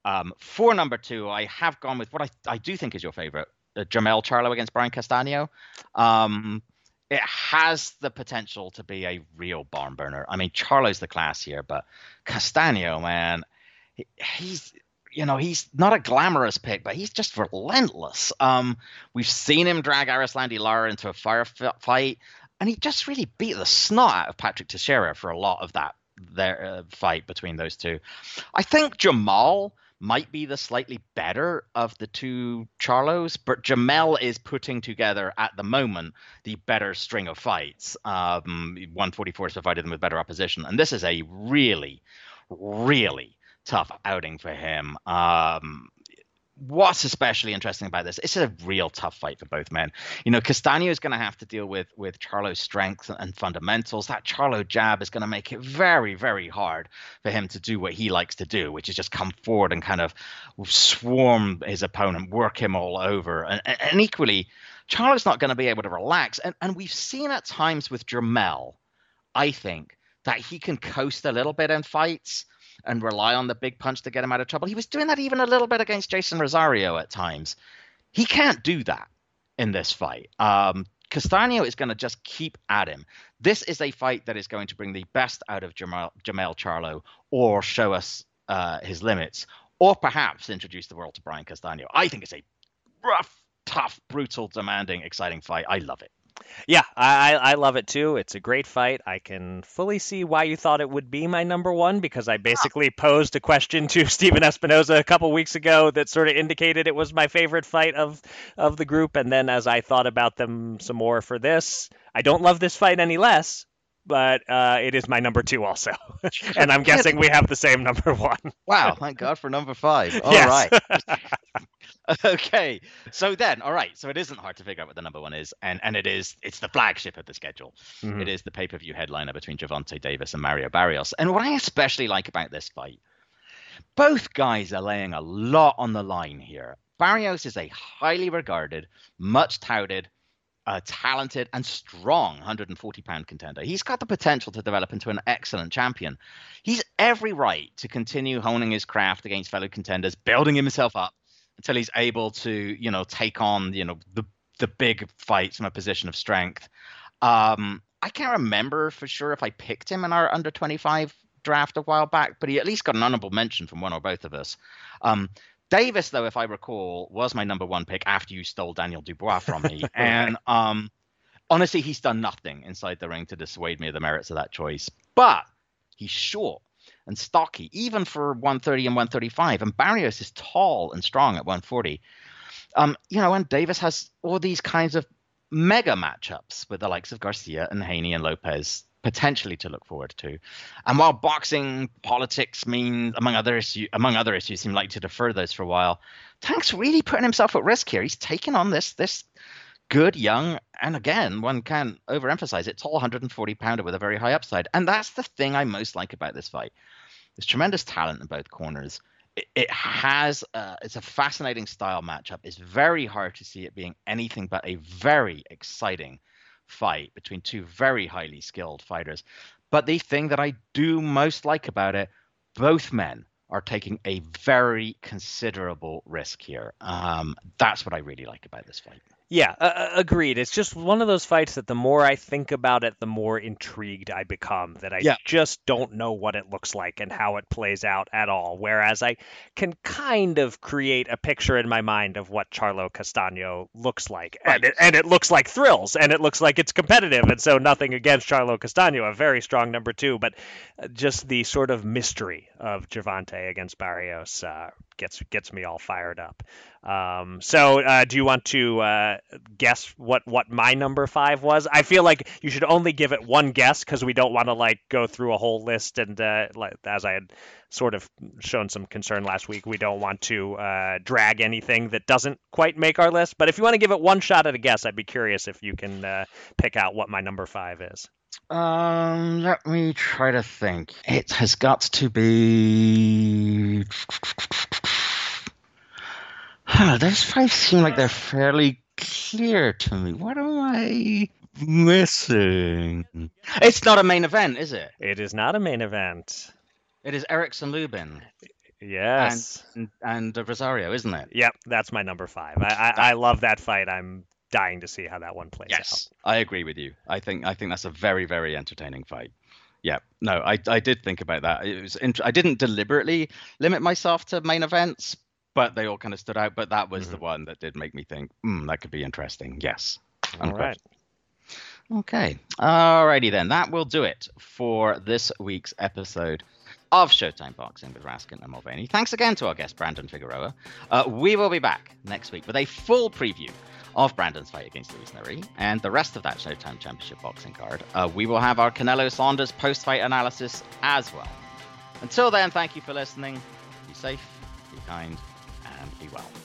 Um, for number two, I have gone with what I, I do think is your favorite, uh, Jermell Charlo against Brian Castaño. Um, it has the potential to be a real barn burner. I mean, Charlo's the class here, but Castaño, man, he, he's you know, he's not a glamorous pick, but he's just relentless. Um, we've seen him drag Erislandy Lara into a firefight, and he just really beat the snot out of Patrick Teixeira for a lot of that their uh, fight between those two. I think Jermall might be the slightly better of the two Charlos, but Jermell is putting together at the moment the better string of fights. Um, 144 has provided them with better opposition, and this is a really, really tough outing for him. Um, what's especially interesting about this it's a real tough fight for both men. You know Castaño is going to have to deal with with charlo's strength and fundamentals. That charlo jab is going to make it very very hard for him to do what he likes to do which is just come forward and kind of swarm his opponent work him all over. And, and equally charlo's not going to be able to relax. And, and we've seen at times with Jermell, i think that he can coast a little bit in fights and rely on the big punch to get him out of trouble. He was doing that even a little bit against Jeison Rosario at times. He can't do that in this fight. Um, is going to just keep at him. This is a fight that is going to bring the best out of Jermell, Jermell Charlo or show us uh, his limits, or perhaps introduce the world to Brian Castaño. I think it's a rough, tough, brutal, demanding, exciting fight. I love it. Yeah, I, I love it too. It's a great fight. I can fully see why you thought it would be my number one because I basically posed a question to Stephen Espinoza a couple weeks ago that sort of indicated it was my favorite fight of of the group. And then as I thought about them some more for this, I don't love this fight any less, but uh, it is my number two also. and I'm guessing we have the same number one. wow, thank God for number five. All yes. right. okay. So then, all right. So it isn't hard to figure out what the number one is, and and it is it's the flagship of the schedule. Mm-hmm. It is the pay per view headliner between Gervonta Davis and Mario Barrios. And what I especially like about this fight, both guys are laying a lot on the line here. Barrios is a highly regarded, much touted, a talented and strong 140 pound contender. He's got the potential to develop into an excellent champion. He's every right to continue honing his craft against fellow contenders, building himself up, until he's able to, you know, take on, you know, the the big fights from a position of strength. Um, I can't remember for sure if I picked him in our under 25 draft a while back, but he at least got an honorable mention from one or both of us. Um, Davis, though, if I recall, was my number one pick after you stole Daniel Dubois from me. and um, honestly, he's done nothing inside the ring to dissuade me of the merits of that choice. But he's short and stocky, even for 130 and 135. And Barrios is tall and strong at 140. Um, you know, and Davis has all these kinds of mega matchups with the likes of Garcia and Haney and Lopez potentially to look forward to. And while boxing politics means among other issues, among other issues, seem likely to defer those for a while, Tank's really putting himself at risk here. He's taking on this this good young and again one can overemphasize it tall 140 pounder with a very high upside and that's the thing i most like about this fight there's tremendous talent in both corners it, has uh, it's a fascinating style matchup it's very hard to see it being anything but a very exciting fight between two very highly skilled fighters. But the thing that I do most like about it, both men are taking a very considerable risk here. Um, that's what I really like about this fight. Yeah, uh, uh, agreed. It's just one of those fights that the more I think about it, the more intrigued I become. That I Yeah. just don't know what it looks like and how it plays out at all. Whereas I can kind of create a picture in my mind of what Charlo Castano looks like, and it, and it looks like thrills, and it looks like it's competitive. And so nothing against Charlo Castano, a very strong number two, but uh, just the sort of mystery of Gervonta against Barrios uh, gets gets me all fired up. Um, so, uh, do you want to guess what what my number five was? I feel like you should only give it one guess because we don't want to like go through a whole list. And uh, as I had sort of shown some concern last week, we don't want to uh, drag anything that doesn't quite make our list. But if you want to give it one shot at a guess, I'd be curious if you can uh, pick out what my number five is. Um, let me try to think. It has got to be. Huh, those five seem like they're fairly clear to me. What am I missing? It's not a main event, is it? It is not a main event. It is Erickson Lubin Yes. and and uh, Rosario, isn't it? Yep, that's my number five. I, I, I love that fight. I'm dying to see how that one plays Yes, I agree with you. I think I think that's a very very entertaining fight. Yeah, no, I I did think about that. It was int- I didn't deliberately limit myself to main events, but they all kind of stood out. But that was the one that did make me think, hmm, that could be interesting. Yes. All right. Okay. Alrighty then. That will do it for this week's episode of Showtime Boxing with Raskin and Mulvaney. Thanks again to our guest, Brandon Figueroa. Uh, we will be back next week with a full preview of Brandon's fight against Luis Nery and the rest of that Showtime Championship boxing card. Uh, we will have our Canelo Saunders post fight analysis as well. Until then, thank you for listening. Be safe, be kind, be well.